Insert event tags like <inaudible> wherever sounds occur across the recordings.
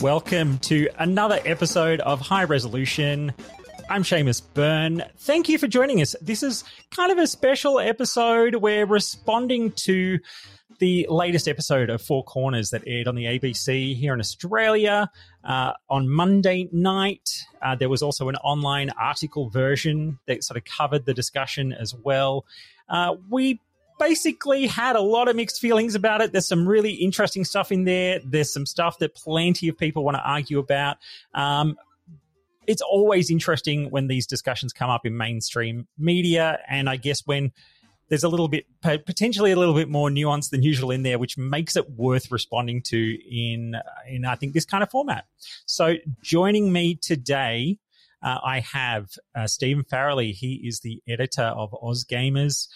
Welcome to another episode of High Resolution. I'm Seamus Byrne. Thank you for joining us. This is kind of a special episode. We're responding to the latest episode of Four Corners that aired on the ABC here in Australia uh, on Monday night. Uh, there was also an online article version that sort of covered the discussion as well. Uh, we basically had a lot of mixed feelings about it. There's some really interesting stuff in there. There's some stuff that plenty of people want to argue about. Um, it's always interesting when these discussions come up in mainstream media, and I guess when there's a little bit potentially a little bit more nuance than usual in there, which makes it worth responding to in in I think this kind of format. So joining me today. Uh, I have uh, Stephen Farrelly. He is the editor of OzGamers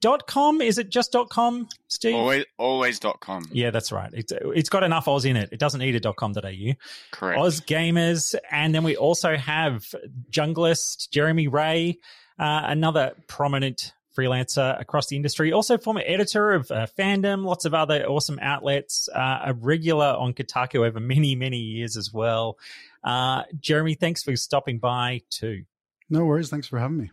dot com? Is it just dot com steve? Always always dot com. Yeah that's right. It's, it's got enough oz in it. It doesn't need a dot com.au correct. Oz gamers and then we also have junglist jeremy ray uh, another prominent freelancer across the industry also former editor of uh, fandom lots of other awesome outlets uh, a regular on kotaku over many many years as well. Uh, jeremy thanks for stopping by too. No worries. Thanks for having me.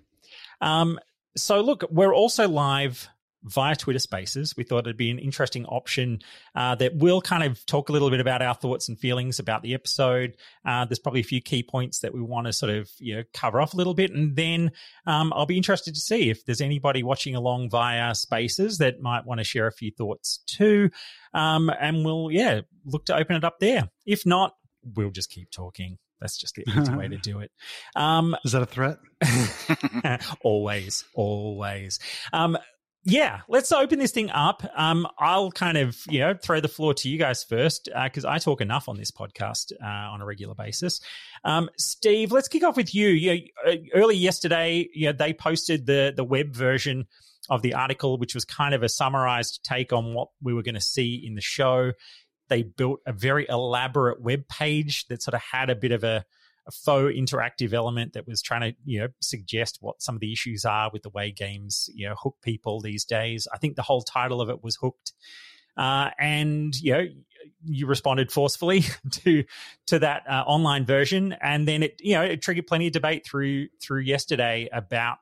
Um, so, look, we're also live via Twitter Spaces. We thought it'd be an interesting option uh, that will kind of talk a little bit about our thoughts and feelings about the episode. Uh, there's probably a few key points that we want to sort of you know cover off a little bit, and then um, I'll be interested to see if there's anybody watching along via Spaces that might want to share a few thoughts too. Um, and we'll yeah look to open it up there. If not, we'll just keep talking. That's just the easy way to <laughs> do it. Um, Is that a threat? <laughs> always, always. Um, yeah, let's open this thing up. Um, I'll kind of you know throw the floor to you guys first because uh, I talk enough on this podcast uh, on a regular basis. Um, Steve, let's kick off with you. you know, uh, early yesterday, you know, they posted the the web version of the article, which was kind of a summarized take on what we were going to see in the show. They built a very elaborate web page that sort of had a bit of a a faux interactive element that was trying to you know suggest what some of the issues are with the way games you know hook people these days. I think the whole title of it was hooked. Uh, and you know you responded forcefully <laughs> to to that uh, online version and then it you know it triggered plenty of debate through through yesterday about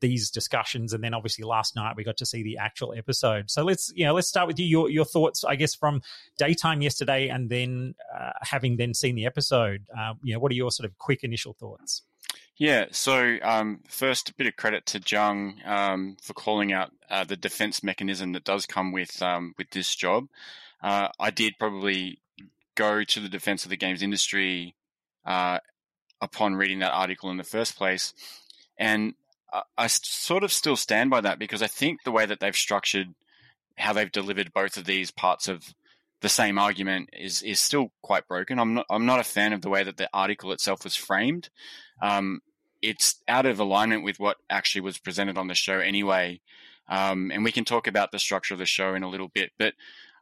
these discussions and then obviously last night we got to see the actual episode. So let's you know let's start with you your, your thoughts i guess from daytime yesterday and then uh, having then seen the episode. Uh, you know what are your sort of quick initial thoughts? Yeah, so um, first, a bit of credit to Jung um, for calling out uh, the defense mechanism that does come with um, with this job. Uh, I did probably go to the defense of the games industry uh, upon reading that article in the first place, and I sort of still stand by that because I think the way that they've structured how they've delivered both of these parts of the same argument is is still quite broken. I'm not I'm not a fan of the way that the article itself was framed. Um, it's out of alignment with what actually was presented on the show anyway. Um, and we can talk about the structure of the show in a little bit, but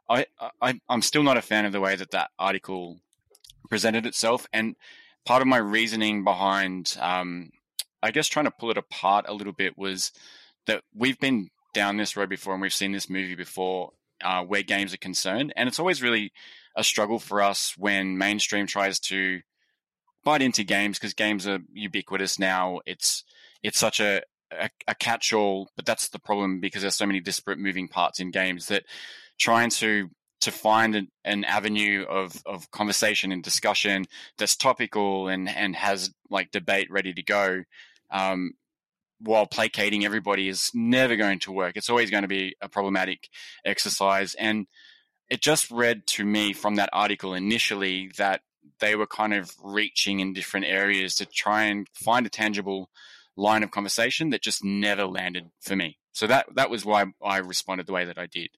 I, I I'm still not a fan of the way that that article presented itself. And part of my reasoning behind um, I guess trying to pull it apart a little bit was that we've been down this road before and we've seen this movie before uh, where games are concerned, and it's always really a struggle for us when mainstream tries to bite into games because games are ubiquitous now. It's it's such a, a, a catch-all, but that's the problem because there's so many disparate moving parts in games that trying to to find an, an, avenue of, of conversation and discussion that's topical and, and has like debate ready to go um, while placating everybody is never going to work. It's always going to be a problematic exercise. And it just read to me from that article initially that they were kind of reaching in different areas to try and find a tangible line of conversation that just never landed for me. So that that was why I responded the way that I did.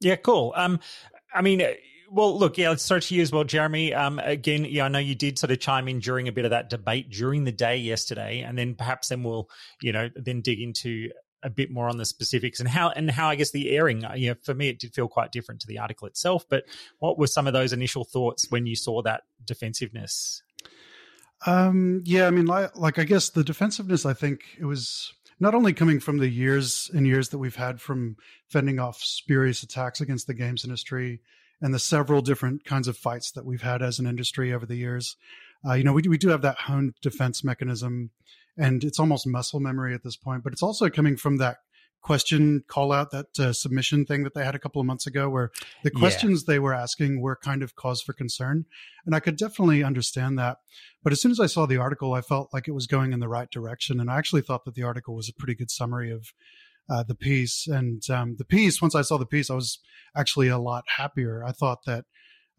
Yeah, cool. Um, I mean, well, look, yeah, let's start to you as well, Jeremy. Um, again, yeah, I know you did sort of chime in during a bit of that debate during the day yesterday, and then perhaps then we'll, you know, then dig into a bit more on the specifics and how and how I guess the airing. Uh, you know, for me, it did feel quite different to the article itself. But what were some of those initial thoughts when you saw that defensiveness? Um, yeah, I mean, like, like I guess the defensiveness. I think it was not only coming from the years and years that we've had from fending off spurious attacks against the games industry and the several different kinds of fights that we've had as an industry over the years. Uh, you know, we, we do have that honed defense mechanism and it's almost muscle memory at this point, but it's also coming from that question call out that uh, submission thing that they had a couple of months ago where the questions yeah. they were asking were kind of cause for concern. And i could definitely understand that. But as soon as i saw the article i felt like it was going in the right direction. And i actually thought that the article was a pretty good summary of uh, the piece. And um, the piece once i saw the piece i was actually a lot happier. I thought that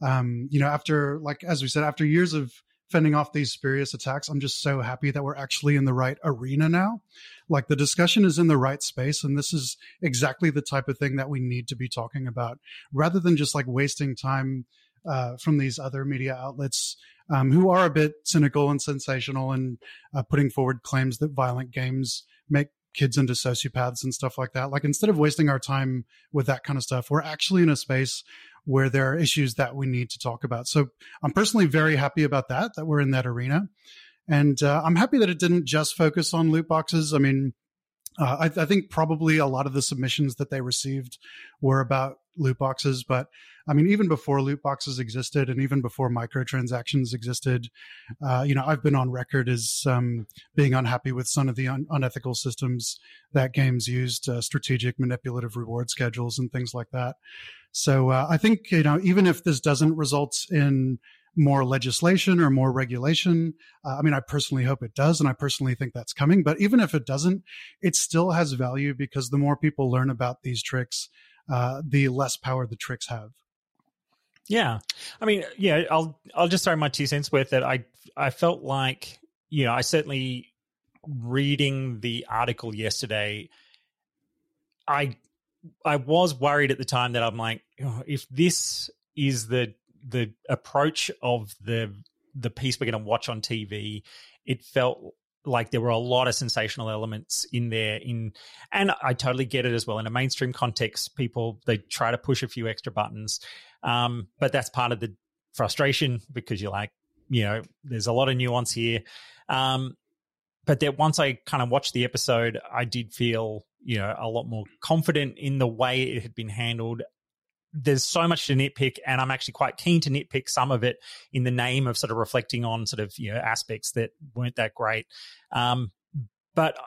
um, you know after like as we said after years of fending off these spurious attacks. I'm just so happy that we're actually in the right arena now. Like the discussion is in the right space. And this is exactly the type of thing that we need to be talking about rather than just like wasting time uh, from these other media outlets um, who are a bit cynical and sensational and uh, putting forward claims that violent games make kids into sociopaths and stuff like that. Like instead of wasting our time with that kind of stuff, we're actually in a space where there are issues that we need to talk about. So I'm personally very happy about that, that we're in that arena. And uh, I'm happy that it didn't just focus on loot boxes. I mean, uh, I, I, think probably a lot of the submissions that they received were about loot boxes, but I mean, even before loot boxes existed, and even before microtransactions existed, uh, you know, I've been on record as um, being unhappy with some of the un- unethical systems that games used, uh, strategic manipulative reward schedules, and things like that. So uh, I think you know, even if this doesn't result in more legislation or more regulation. Uh, I mean, I personally hope it does, and I personally think that's coming. But even if it doesn't, it still has value because the more people learn about these tricks, uh, the less power the tricks have. Yeah, I mean, yeah, I'll I'll just throw my two cents worth that I I felt like you know I certainly reading the article yesterday, I I was worried at the time that I'm like, oh, if this is the the approach of the the piece we're going to watch on TV, it felt like there were a lot of sensational elements in there in and I totally get it as well. In a mainstream context people they try to push a few extra buttons um, but that's part of the frustration because you're like you know there's a lot of nuance here um, but that once I kind of watched the episode I did feel you know a lot more confident in the way it had been handled there's so much to nitpick, and I'm actually quite keen to nitpick some of it in the name of sort of reflecting on sort of you know aspects that weren't that great. Um, but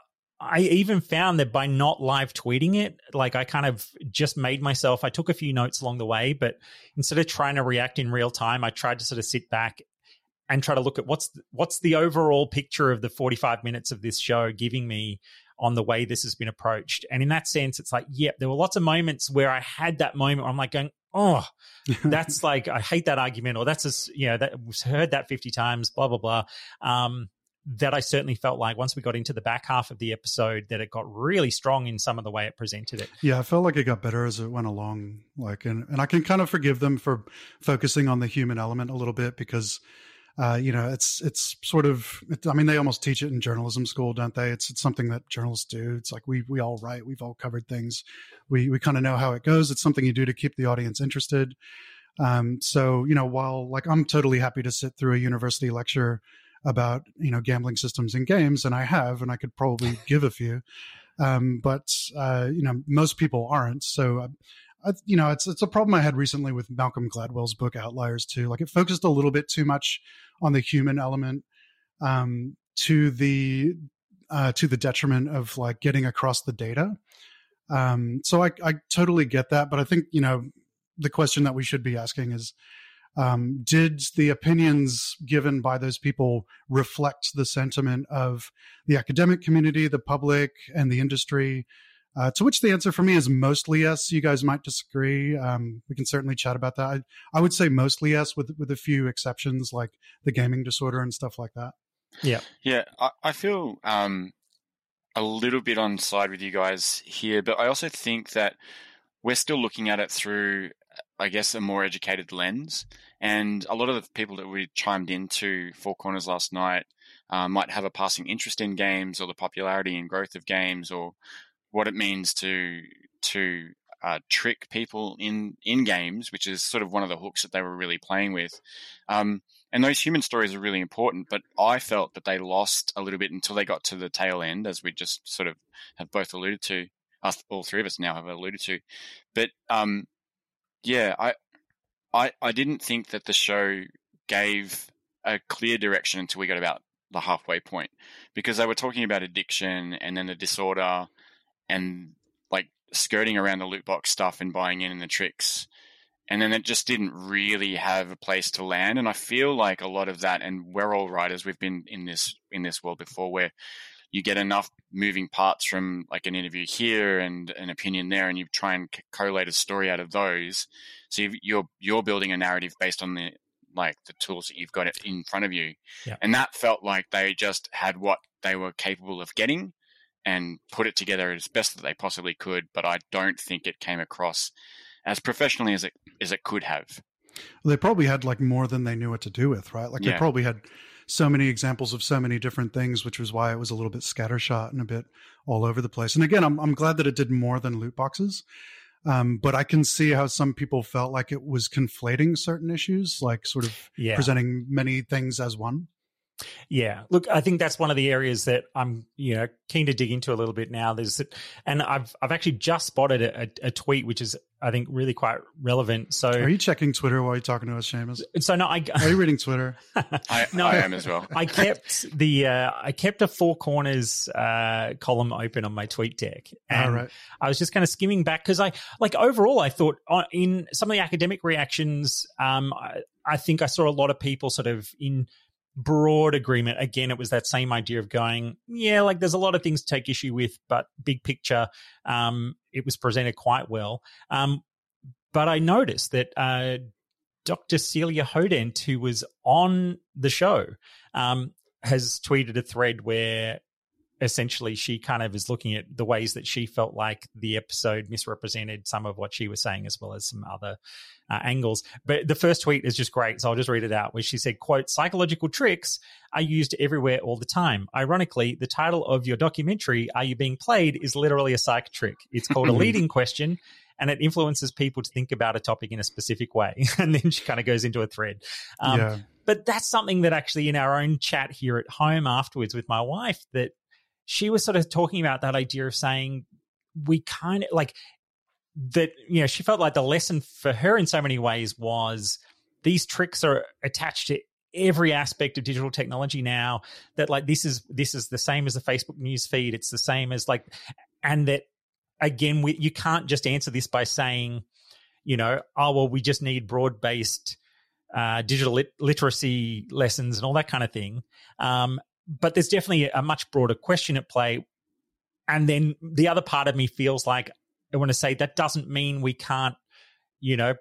I even found that by not live tweeting it, like I kind of just made myself. I took a few notes along the way, but instead of trying to react in real time, I tried to sort of sit back and try to look at what's what's the overall picture of the 45 minutes of this show giving me on the way this has been approached. And in that sense, it's like, yeah, there were lots of moments where I had that moment where I'm like going, oh, <laughs> that's like, I hate that argument, or that's just, you know, that was heard that 50 times, blah, blah, blah. Um, that I certainly felt like once we got into the back half of the episode, that it got really strong in some of the way it presented it. Yeah, I felt like it got better as it went along. Like, and, and I can kind of forgive them for focusing on the human element a little bit because uh, you know, it's it's sort of. It, I mean, they almost teach it in journalism school, don't they? It's it's something that journalists do. It's like we we all write, we've all covered things. We we kind of know how it goes. It's something you do to keep the audience interested. Um, so you know, while like I'm totally happy to sit through a university lecture about you know gambling systems in games, and I have, and I could probably give a few. Um, but uh, you know, most people aren't. So I, you know, it's it's a problem I had recently with Malcolm Gladwell's book Outliers too. Like it focused a little bit too much on the human element um, to the uh, to the detriment of like getting across the data. Um, so I, I totally get that, but I think you know the question that we should be asking is um, did the opinions given by those people reflect the sentiment of the academic community, the public, and the industry? Uh, to which the answer for me is mostly yes. You guys might disagree. Um, we can certainly chat about that. I, I, would say mostly yes, with with a few exceptions like the gaming disorder and stuff like that. Yeah, yeah. I, I feel um, a little bit on side with you guys here, but I also think that we're still looking at it through, I guess, a more educated lens. And a lot of the people that we chimed into Four Corners last night uh, might have a passing interest in games or the popularity and growth of games or what it means to to uh, trick people in in games, which is sort of one of the hooks that they were really playing with. Um, and those human stories are really important, but I felt that they lost a little bit until they got to the tail end, as we just sort of have both alluded to. Us, all three of us now have alluded to, but um, yeah, I, I, I didn't think that the show gave a clear direction until we got about the halfway point, because they were talking about addiction and then the disorder and like skirting around the loot box stuff and buying in the tricks. And then it just didn't really have a place to land. And I feel like a lot of that, and we're all writers, we've been in this in this world before where you get enough moving parts from like an interview here and an opinion there, and you try and collate a story out of those. So you're you're building a narrative based on the like the tools that you've got in front of you, yeah. and that felt like they just had what they were capable of getting, and put it together as best that they possibly could. But I don't think it came across as professionally as it as it could have. They probably had like more than they knew what to do with, right? Like yeah. they probably had so many examples of so many different things, which was why it was a little bit scattershot and a bit all over the place. And again, I'm I'm glad that it did more than loot boxes. Um, but I can see how some people felt like it was conflating certain issues, like sort of yeah. presenting many things as one. Yeah, look, I think that's one of the areas that I'm, you know, keen to dig into a little bit now. There's, and I've I've actually just spotted a, a, tweet which is I think really quite relevant. So, are you checking Twitter while you're talking to us, Seamus? So no, I are you reading Twitter? <laughs> I, no, I am as well. I kept the uh, I kept a four corners uh, column open on my tweet deck, and right. I was just kind of skimming back because I like overall I thought uh, in some of the academic reactions, um, I, I think I saw a lot of people sort of in broad agreement. Again, it was that same idea of going, yeah, like there's a lot of things to take issue with, but big picture, um, it was presented quite well. Um, but I noticed that uh, Dr. Celia Hodent, who was on the show, um, has tweeted a thread where essentially she kind of is looking at the ways that she felt like the episode misrepresented some of what she was saying as well as some other uh, angles. But the first tweet is just great so i'll just read it out where she said quote psychological tricks are used everywhere all the time. Ironically the title of your documentary are you being played is literally a psych trick. It's called a <laughs> leading question and it influences people to think about a topic in a specific way. <laughs> And then she kind of goes into a thread. Um, yeah. but that's something that actually in our own chat here at home afterwards with my wife that she was sort of talking about that idea of saying we kind of like that you know she felt like the lesson for her in so many ways was these tricks are attached to every aspect of digital technology now that like this is this is the same as the facebook news feed it's the same as like and that again we, you can't just answer this by saying you know oh well we just need broad based uh, digital lit- literacy lessons and all that kind of thing. Um, but there's definitely a much broader question at play. And then the other part of me feels like I want to say that doesn't mean we can't, you know,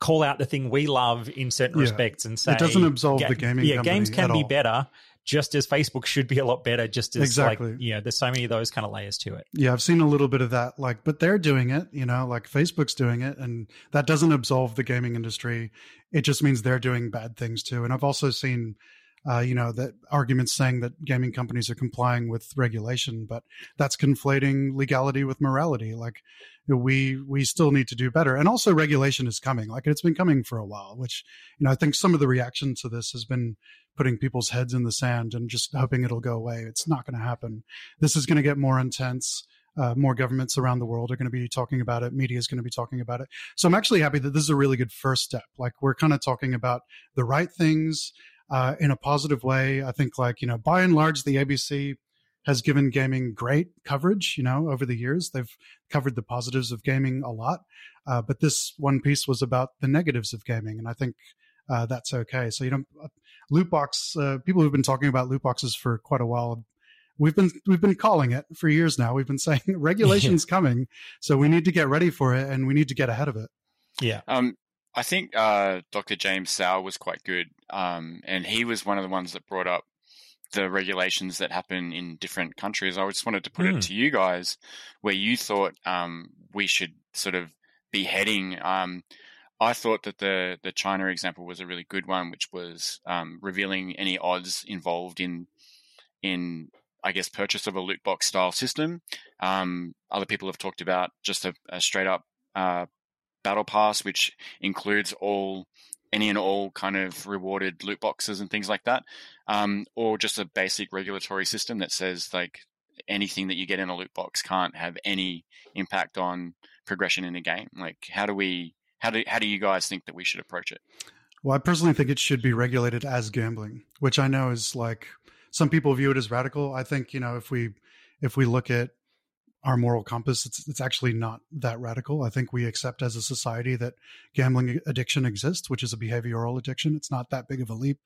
call out the thing we love in certain yeah. respects and say it doesn't absolve ga- the gaming. Yeah, games can be all. better, just as Facebook should be a lot better. Just as exactly, like, you know, there's so many of those kind of layers to it. Yeah, I've seen a little bit of that. Like, but they're doing it. You know, like Facebook's doing it, and that doesn't absolve the gaming industry. It just means they're doing bad things too. And I've also seen uh, you know, that arguments saying that gaming companies are complying with regulation, but that's conflating legality with morality. Like we we still need to do better, and also regulation is coming. Like it's been coming for a while, which you know I think some of the reaction to this has been putting people's heads in the sand and just hoping it'll go away. It's not going to happen. This is going to get more intense. Uh, more governments around the world are going to be talking about it. Media is going to be talking about it. So I'm actually happy that this is a really good first step. Like we're kind of talking about the right things uh, in a positive way. I think, like you know, by and large, the ABC has given gaming great coverage. You know, over the years, they've covered the positives of gaming a lot. Uh, but this one piece was about the negatives of gaming, and I think uh, that's okay. So you know, loot box uh, people who've been talking about loot boxes for quite a while we've been we've been calling it for years now. We've been <laughs> saying <laughs> regulation's coming, so we need to get ready for it and we need to get ahead of it. Yeah. Um, I think uh, Dr. James Sauer was quite good, um, and he was one of the ones that brought up the regulations that happen in different countries. I just wanted to put mm. it hmm. to you guys where you thought um, we should sort of be heading. Um, I thought that the the China example was a really good one, which was um, revealing any odds involved in in I guess, purchase of a loot box style system. Um, other people have talked about just a, a straight up uh, battle pass, which includes all any and all kind of rewarded loot boxes and things like that, um, or just a basic regulatory system that says like anything that you get in a loot box can't have any impact on progression in a game. Like, how do we? How do how do you guys think that we should approach it? Well, I personally think it should be regulated as gambling, which I know is like some people view it as radical. I think you know if we if we look at our moral compass, it's it's actually not that radical. I think we accept as a society that gambling addiction exists, which is a behavioral addiction. It's not that big of a leap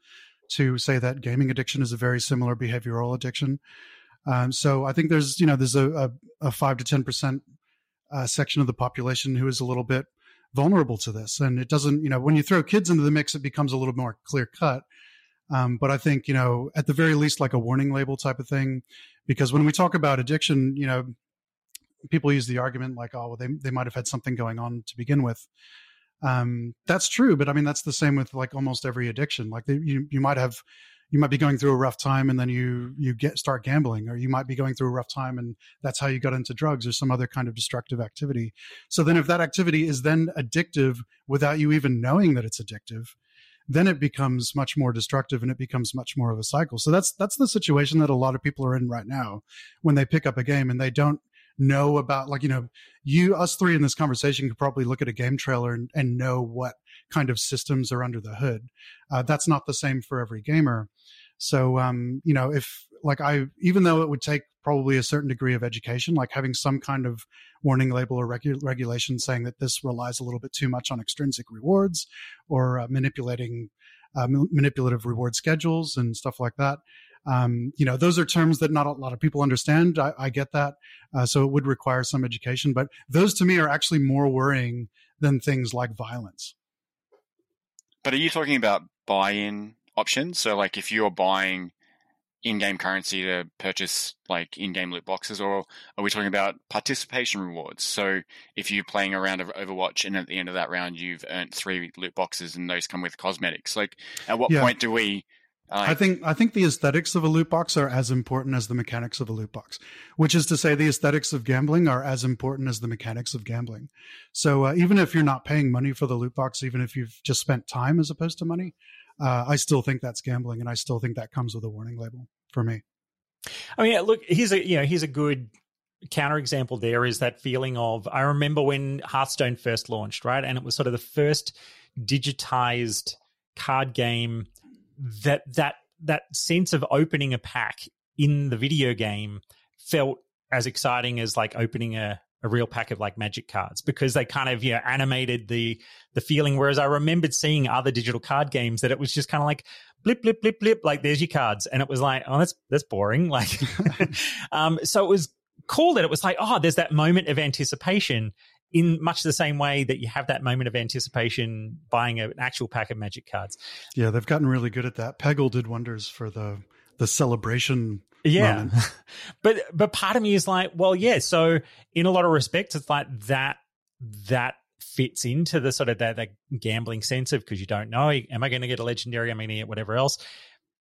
to say that gaming addiction is a very similar behavioral addiction. Um, so I think there's you know there's a, a, a five to ten percent uh, section of the population who is a little bit vulnerable to this, and it doesn't you know when you throw kids into the mix, it becomes a little more clear cut. Um, but I think, you know, at the very least, like a warning label type of thing, because when we talk about addiction, you know, people use the argument like, oh, well, they, they might have had something going on to begin with. Um, that's true, but I mean, that's the same with like almost every addiction. Like they, you, you might have, you might be going through a rough time and then you, you get, start gambling, or you might be going through a rough time and that's how you got into drugs or some other kind of destructive activity. So then if that activity is then addictive without you even knowing that it's addictive, then it becomes much more destructive and it becomes much more of a cycle. So that's that's the situation that a lot of people are in right now when they pick up a game and they don't know about like you know you us three in this conversation could probably look at a game trailer and, and know what kind of systems are under the hood. Uh, that's not the same for every gamer. So um, you know if like I even though it would take probably a certain degree of education, like having some kind of warning label or regu- regulation saying that this relies a little bit too much on extrinsic rewards or uh, manipulating uh, manipulative reward schedules and stuff like that. Um, you know, those are terms that not a lot of people understand. I, I get that. Uh, so it would require some education, but those to me are actually more worrying than things like violence. But are you talking about buy in options? So, like, if you're buying in-game currency to purchase like in-game loot boxes or are we talking about participation rewards so if you're playing a round of overwatch and at the end of that round you've earned three loot boxes and those come with cosmetics like at what yeah. point do we I think I think the aesthetics of a loot box are as important as the mechanics of a loot box, which is to say, the aesthetics of gambling are as important as the mechanics of gambling. So uh, even if you're not paying money for the loot box, even if you've just spent time as opposed to money, uh, I still think that's gambling, and I still think that comes with a warning label for me. I mean, look, here's a you know here's a good counterexample. There is that feeling of I remember when Hearthstone first launched, right, and it was sort of the first digitized card game that that that sense of opening a pack in the video game felt as exciting as like opening a a real pack of like magic cards because they kind of you know animated the the feeling. Whereas i remembered seeing other digital card games that it was just kind of like blip blip blip blip like there's your cards. And it was like oh that's that's boring. <laughs> Like <laughs> um so it was cool that it was like oh there's that moment of anticipation in much the same way that you have that moment of anticipation buying an actual pack of magic cards yeah they've gotten really good at that peggle did wonders for the the celebration yeah. <laughs> but but part of me is like, well, yeah. So in a lot of respects, it's like that that fits into the sort of that, that gambling sense of because you don't know, am I going to get a legendary? Am I going to get whatever else?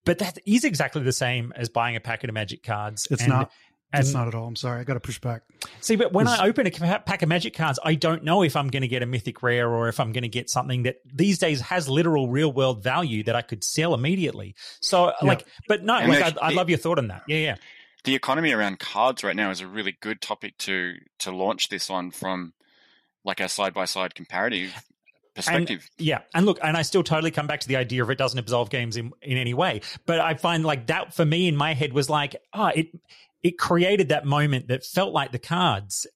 But that is exactly the same as buying a packet of magic cards. It's and, not. And, it's not at all. I'm sorry. I got to push back. See, but when I open a pack of magic cards, I don't know if I'm going to get a mythic rare or if I'm going to get something that these days has literal real world value that I could sell immediately. So, yeah. like, but no, like, I, I, love your thought on that. Yeah, yeah. the economy around cards right now is a really good topic to to launch this on from like a side by side comparative perspective. And, yeah, and look, and I still totally come back to the idea of it doesn't absolve games in in any way, but I find like that for me in my head was like, oh, it it created that moment that felt like the cards.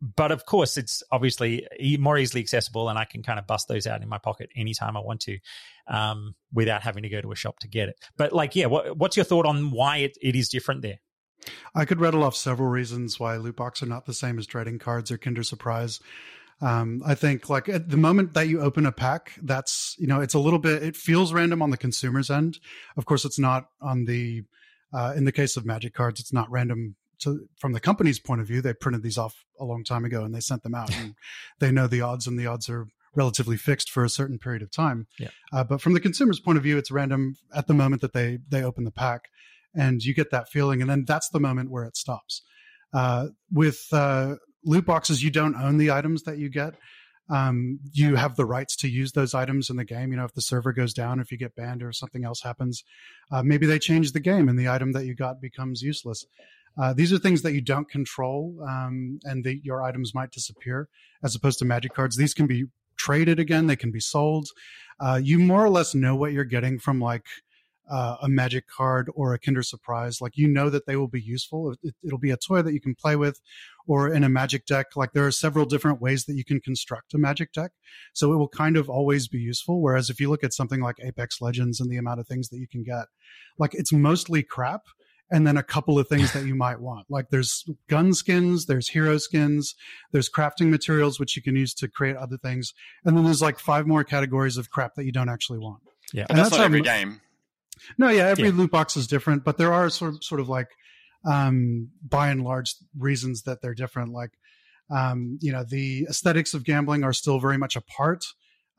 But of course, it's obviously more easily accessible, and I can kind of bust those out in my pocket anytime I want to, um, without having to go to a shop to get it. But like, yeah, what, what's your thought on why it, it is different there? I could rattle off several reasons why loot box are not the same as trading cards or Kinder Surprise. Um, I think like at the moment that you open a pack, that's you know it's a little bit it feels random on the consumer's end. Of course, it's not on the uh, in the case of Magic cards, it's not random to, from the company's point of view. They printed these off a long time ago and they sent them out, and <laughs> they know the odds, and the odds are relatively fixed for a certain period of time. Yeah. Uh, but from the consumer's point of view, it's random at the moment that they they open the pack and you get that feeling, and then that's the moment where it stops. Uh, with uh, loot boxes, you don't own the items that you get. Um, you have the rights to use those items in the game. You know, if the server goes down, if you get banned or something else happens, uh, maybe they change the game and the item that you got becomes useless. Uh, these are things that you don't control, um, and the, your items might disappear. As opposed to magic cards, these can be traded again. They can be sold. Uh, you more or less know what you're getting from like uh, a magic card or a Kinder Surprise. Like you know that they will be useful. It, will be a toy that you can play with, or in a magic deck. Like there are several different ways that you can construct a magic deck, so it will kind of always be useful. Whereas if you look at something like Apex Legends and the amount of things that you can get, like it's mostly crap. And then a couple of things that you might want. Like there's gun skins, there's hero skins, there's crafting materials, which you can use to create other things. And then there's like five more categories of crap that you don't actually want. Yeah. And, and that's, that's not every game no, yeah, every yeah. loot box is different, but there are sort of, sort of like, um, by and large, reasons that they're different. Like, um, you know, the aesthetics of gambling are still very much a part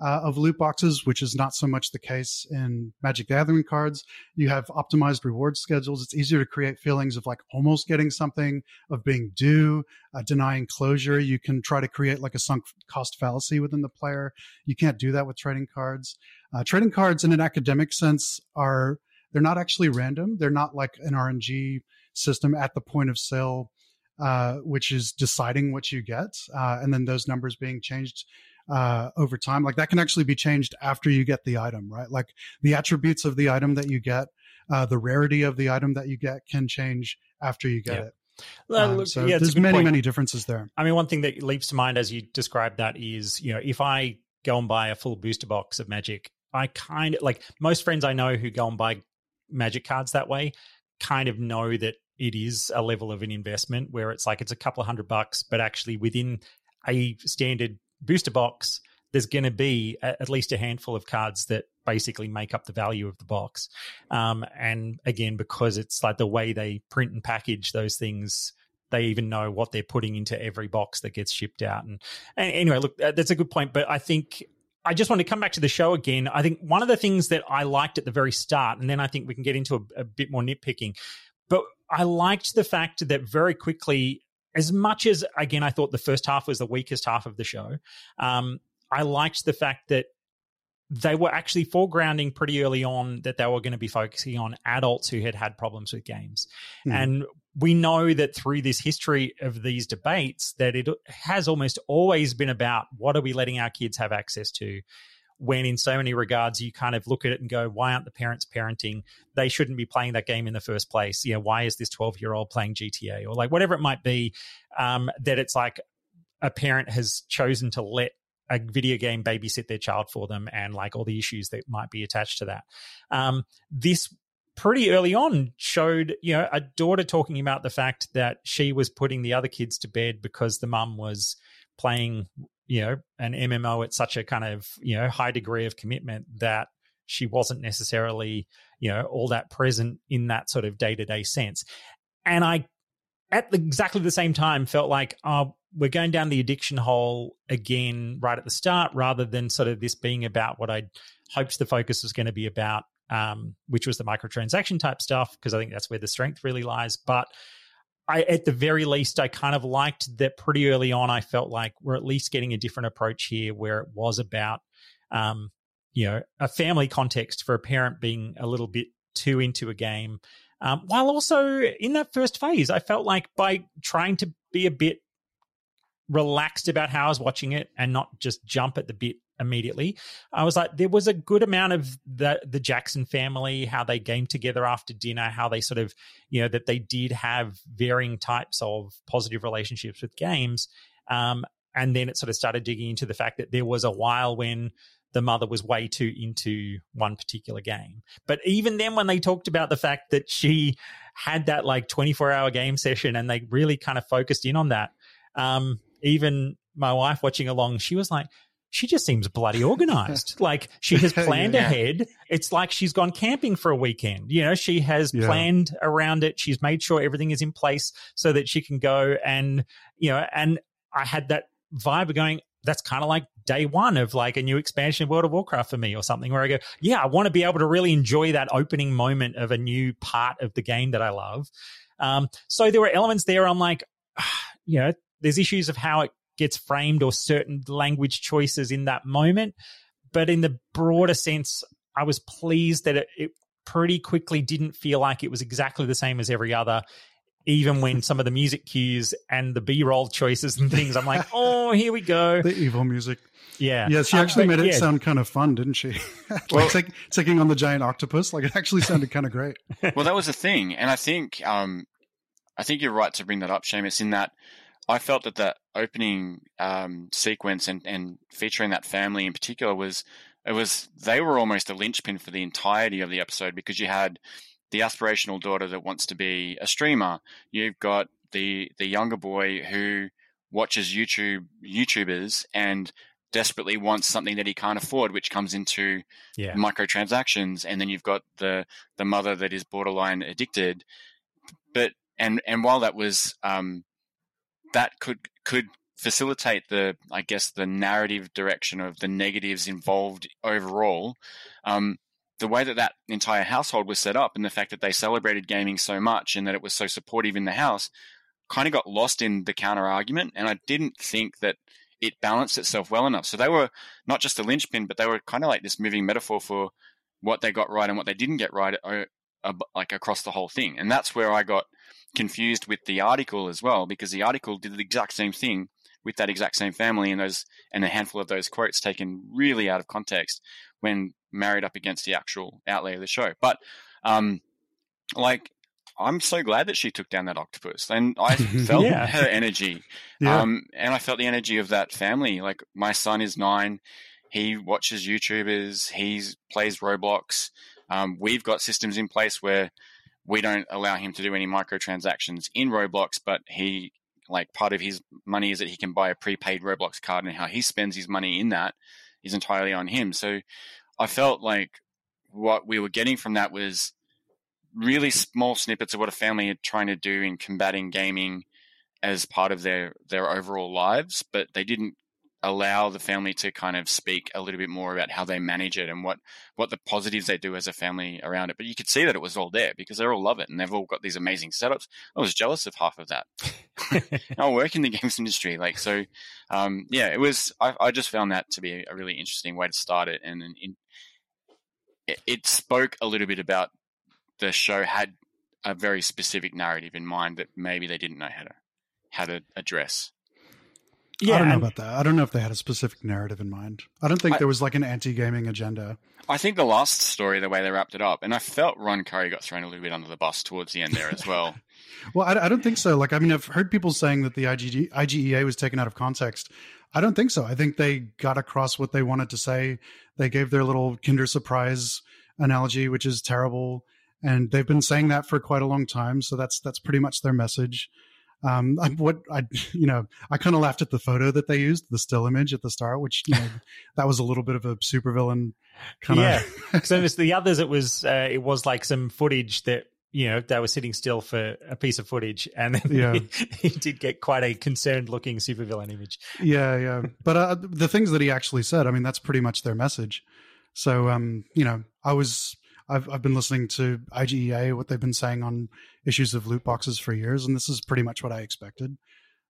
uh, of loot boxes, which is not so much the case in Magic Gathering cards. You have optimized reward schedules. It's easier to create feelings of like almost getting something, of being due, uh, denying closure. You can try to create like a sunk cost fallacy within the player. You can't do that with trading cards. Uh, trading cards, in an academic sense, are they're not actually random. They're not like an RNG system at the point of sale, uh, which is deciding what you get, uh, and then those numbers being changed uh, over time. Like that can actually be changed after you get the item, right? Like the attributes of the item that you get, uh, the rarity of the item that you get can change after you get yeah. it. Um, so yeah, there's many, point. many differences there. I mean, one thing that leaps to mind as you describe that is, you know, if I go and buy a full booster box of Magic, I kind of like most friends I know who go and buy Magic cards that way kind of know that it is a level of an investment where it's like it's a couple of hundred bucks, but actually within a standard booster box, there's going to be at least a handful of cards that basically make up the value of the box. Um, and again, because it's like the way they print and package those things, they even know what they're putting into every box that gets shipped out. And, and anyway, look, that's a good point. But I think I just want to come back to the show again. I think one of the things that I liked at the very start, and then I think we can get into a, a bit more nitpicking, but I liked the fact that very quickly as much as again I thought the first half was the weakest half of the show, um, I liked the fact that they were actually foregrounding pretty early on that they were going to be focusing on adults who had had problems with games. Mm. And we know that through this history of these debates that it has almost always been about what are we letting our kids have access to when in so many regards you kind of look at it and go, why aren't the parents parenting? They shouldn't be playing that game in the first place. You know, why is this 12 year old playing GTA or like whatever it might be? Um, that it's like a parent has chosen to let a video game babysit their child for them and like all the issues that might be attached to that. Um, this pretty early on showed you know a daughter talking about the fact that she was putting the other kids to bed because the mum was playing you know an MMO at such a kind of you know high degree of commitment that she wasn't necessarily you know all that present in that sort of day to day sense, and I at exactly the same time felt like oh we're going down the addiction hole again right at the start rather than sort of this being about what I hoped the focus was going to be about, um, which was the microtransaction type stuff because I think that's where the strength really lies, but I, at the very least, I kind of liked that pretty early on. I felt like we're at least getting a different approach here, where it was about, um, you know, a family context for a parent being a little bit too into a game, Um, while also in that first phase, I felt like by trying to be a bit relaxed about how I was watching it and not just jump at the bit immediately. I was like, there was a good amount of the the Jackson family, how they game together after dinner, how they sort of, you know, that they did have varying types of positive relationships with games. Um, and then it sort of started digging into the fact that there was a while when the mother was way too into one particular game. But even then, when they talked about the fact that she had that like 24 hour game session and they really kind of focused in on that, um, even my wife watching along, she was like, she just seems bloody organized. <laughs> like she has planned yeah. ahead. It's like she's gone camping for a weekend. You know, she has yeah. planned around it. She's made sure everything is in place so that she can go and, you know, and I had that vibe of going, that's kind of like day one of like a new expansion of World of Warcraft for me or something where I go, yeah, I want to be able to really enjoy that opening moment of a new part of the game that I love. Um, so there were elements there. I'm like, <sighs> you know, there's issues of how it gets framed or certain language choices in that moment. But in the broader sense, I was pleased that it, it pretty quickly didn't feel like it was exactly the same as every other even when some of the music cues and the b-roll choices and things i'm like <laughs> oh here we go. The evil music. Yeah. Yeah she actually um, made it yeah. sound kind of fun didn't she? <laughs> Like well, take, taking on the giant octopus like it actually sounded kind of great. Well that was the thing and i think um i think you're right to bring that up Seamus in that I felt that that opening um, sequence and, and featuring that family in particular was it was they were almost a linchpin for the entirety of the episode because you had the aspirational daughter that wants to be a streamer. You've got the the younger boy who watches YouTube YouTubers and desperately wants something that he can't afford, which comes into yeah. microtransactions, and then you've got the the mother that is borderline addicted. But and and while that was um, that could could facilitate the I guess the narrative direction of the negatives involved overall. Um, the way that that entire household was set up and the fact that they celebrated gaming so much and that it was so supportive in the house kind of got lost in the counter argument and I didn't think that it balanced itself well enough. So they were not just a linchpin, but they were kind of like this moving metaphor for what they got right and what they didn't get right, uh, like across the whole thing. And that's where I got confused with the article as well because the article did the exact same thing with that exact same family and those and a handful of those quotes taken really out of context when married up against the actual outlay of the show. But um, like I'm so glad that she took down that octopus, and I <laughs> felt yeah. her energy, yeah. um, and I felt the energy of that family. Like my son is nine, he watches YouTubers, he plays Roblox. Um, we've got systems in place where we don't allow him to do any microtransactions in Roblox, but he like part of his money is that he can buy a prepaid Roblox card and how he spends his money in that is entirely on him. So I felt like what we were getting from that was really small snippets of what a family are trying to do in combating gaming as part of their their overall lives, but they didn't allow the family to kind of speak a little bit more about how they manage it and what what the positives they do as a family around it. But you could see that it was all there because they all love it and they've all got these amazing setups. I was jealous of half of that. <laughs> <laughs> I work in the games industry, like so. Um, yeah, it was. I, I, just found that to be a really interesting way to start it, and, and in, it, it spoke a little bit about the show had a very specific narrative in mind that maybe they didn't know how to how to address. Yeah, I don't know about that. I don't know if they had a specific narrative in mind. I don't think I, there was like an anti-gaming agenda. I think the last story, the way they wrapped it up, and I felt Ron Curry got thrown a little bit under the bus towards the end there as well. <laughs> well, I, I, don't think so. Like, I mean, I've heard people saying that the IGG, IGEA was taken out of context. I don't think so. I think they got across what they wanted to say. They gave their little Kinder Surprise analogy, which is terrible, and they've been saying that for quite a long time. So that's that's pretty much their message. Um, <laughs> I, what I, <laughs> you know, I kind of laughed at the photo that they used, the still image at the start, which you know, <laughs> that was a little bit of a supervillain kind of. Yeah. so it's the others. It was uh, it was like some footage that you know they were sitting still for a piece of footage, and then yeah. he, he did get quite a concerned looking supervillain image. Yeah, yeah. But uh, the things that he actually said, I mean, that's pretty much their message. So, um, you know, I was I've I've been listening to IGEA what they've been saying on issues of loot boxes for years, and this is pretty much what I expected.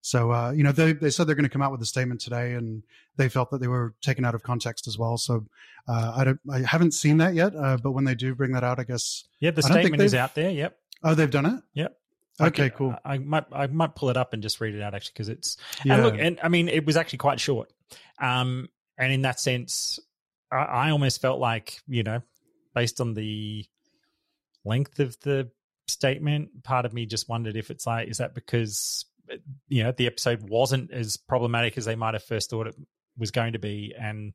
So uh, you know they they said they're going to come out with a statement today, and they felt that they were taken out of context as well. So uh, I don't I haven't seen that yet, uh, but when they do bring that out, I guess yeah, the statement is out there. Yep. Oh, they've done it. Yep. Okay, I, cool. I, might I might pull it up and just read it out actually because it's Yeah. and look and I mean it was actually quite short, um, and in that sense, I, I almost felt like you know, based on the length of the statement, part of me just wondered if it's like is that because you know the episode wasn't as problematic as they might have first thought it was going to be, and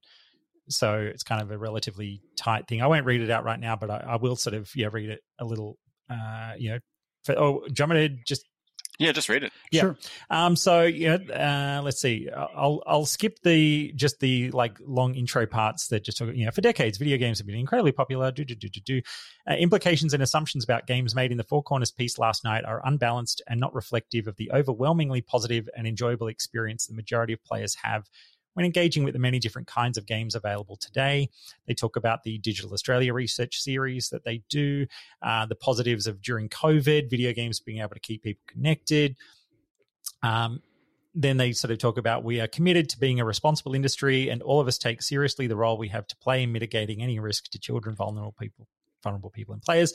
so it's kind of a relatively tight thing. I won't read it out right now, but I, I will sort of yeah read it a little. Uh, you know, for, oh, do just Yeah, just read it. yeah. Sure. Um. So yeah. Uh, let's see. I'll I'll skip the just the like long intro parts that just talk. You know, for decades, video games have been incredibly popular. Do do do do do. Uh, implications and assumptions about games made in the Four Corners piece last night are unbalanced and not reflective of the overwhelmingly positive and enjoyable experience the majority of players have when engaging with the many different kinds of games available today. They talk about the Digital Australia research series that they do, uh, the positives of during COVID, video games being able to keep people connected. Um, then they sort of talk about we are committed to being a responsible industry, and all of us take seriously the role we have to play in mitigating any risk to children, vulnerable people, vulnerable people, and players.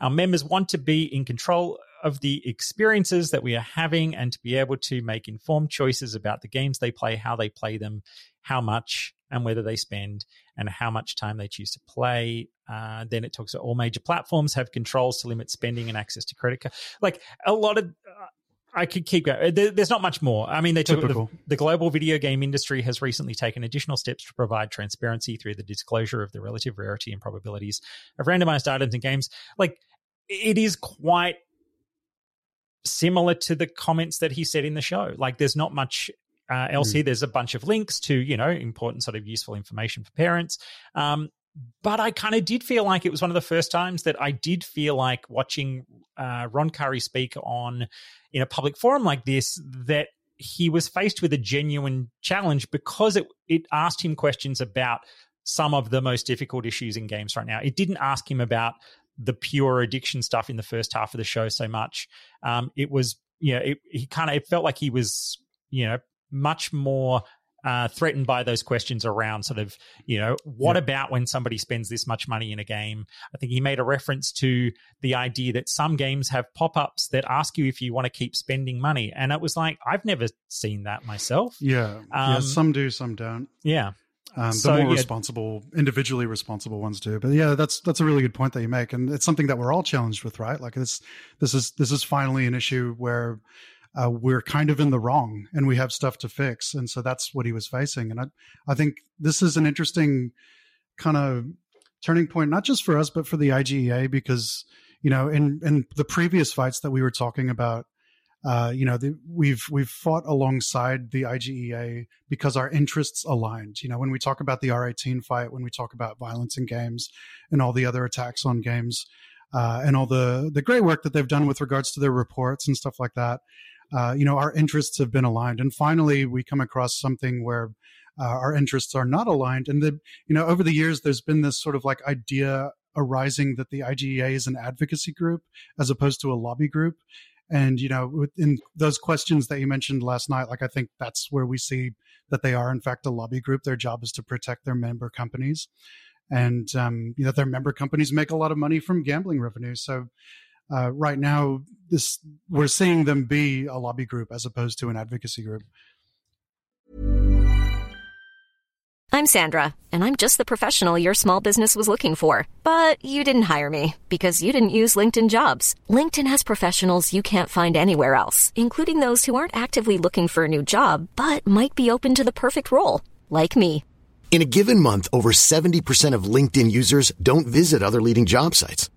Our members want to be in control of the experiences that we are having and to be able to make informed choices about the games they play, how they play them, how much and whether they spend, and how much time they choose to play. Uh, then it talks about all major platforms have controls to limit spending and access to credit card. Like a lot of. Uh, I could keep going. There's not much more. I mean, they took the, the global video game industry has recently taken additional steps to provide transparency through the disclosure of the relative rarity and probabilities of randomized items in games. Like, it is quite similar to the comments that he said in the show. Like, there's not much uh, else here. There's a bunch of links to, you know, important sort of useful information for parents. Um, but I kind of did feel like it was one of the first times that I did feel like watching uh, Ron Curry speak on in a public forum like this that he was faced with a genuine challenge because it it asked him questions about some of the most difficult issues in games right now. It didn't ask him about the pure addiction stuff in the first half of the show so much. Um, it was, you know, it, he kind of it felt like he was, you know, much more uh, threatened by those questions around sort of, you know, what Yeah. about when somebody spends this much money in a game? I think he made a reference to the idea that some games have pop ups that ask you if you want to keep spending money. And it was like, I've never seen that myself. Yeah. yeah. Um, Some do, some don't. Yeah. Um, the So, more yeah. responsible, individually responsible ones do. But yeah, that's that's a really good point that you make, and it's something that we're all challenged with, right? Like this, this is this is finally an issue where uh, we're kind of in the wrong, and we have stuff to fix, and so that's what he was facing. And I, I think this is an interesting kind of turning point, not just for us, but for the IGEA, because you know, in in the previous fights that we were talking about, uh, you know, the, we've we've fought alongside the IGEA because our interests aligned. You know, when we talk about the R18 fight, when we talk about violence in games, and all the other attacks on games, uh, and all the the great work that they've done with regards to their reports and stuff like that. Uh, you know, our interests have been aligned, and finally, we come across something where uh, our interests are not aligned. And the you know, over the years, there's been this sort of like idea arising that the IGEA is an advocacy group as opposed to a lobby group. And you know, in those questions that you mentioned last night, like I think that's where we see that they are in fact a lobby group. Their job is to protect their member companies, and um, you know their member companies make a lot of money from gambling revenue. So uh, right now, this we're seeing them be a lobby group as opposed to an advocacy group. I'm Sandra, and I'm just the professional your small business was looking for. But you didn't hire me because you didn't use LinkedIn jobs. LinkedIn has professionals you can't find anywhere else, including those who aren't actively looking for a new job but might be open to the perfect role, like me. In a given month, over 70% of LinkedIn users don't visit other leading job sites.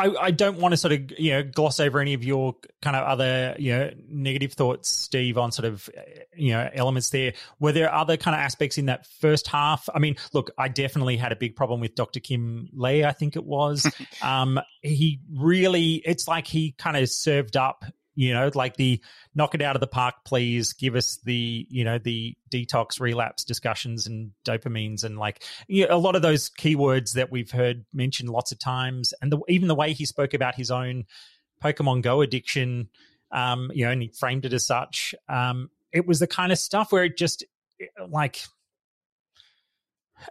I, I don't want to sort of you know gloss over any of your kind of other you know negative thoughts, Steve, on sort of you know elements there. Were there other kind of aspects in that first half? I mean, look, I definitely had a big problem with Dr. Kim Lee. I think it was. <laughs> um, he really, it's like he kind of served up you know like the knock it out of the park please give us the you know the detox relapse discussions and dopamines and like you know, a lot of those keywords that we've heard mentioned lots of times. And the, even the way he spoke about his own pokemon go addiction um you know and he framed it as such um it was the kind of stuff where it just like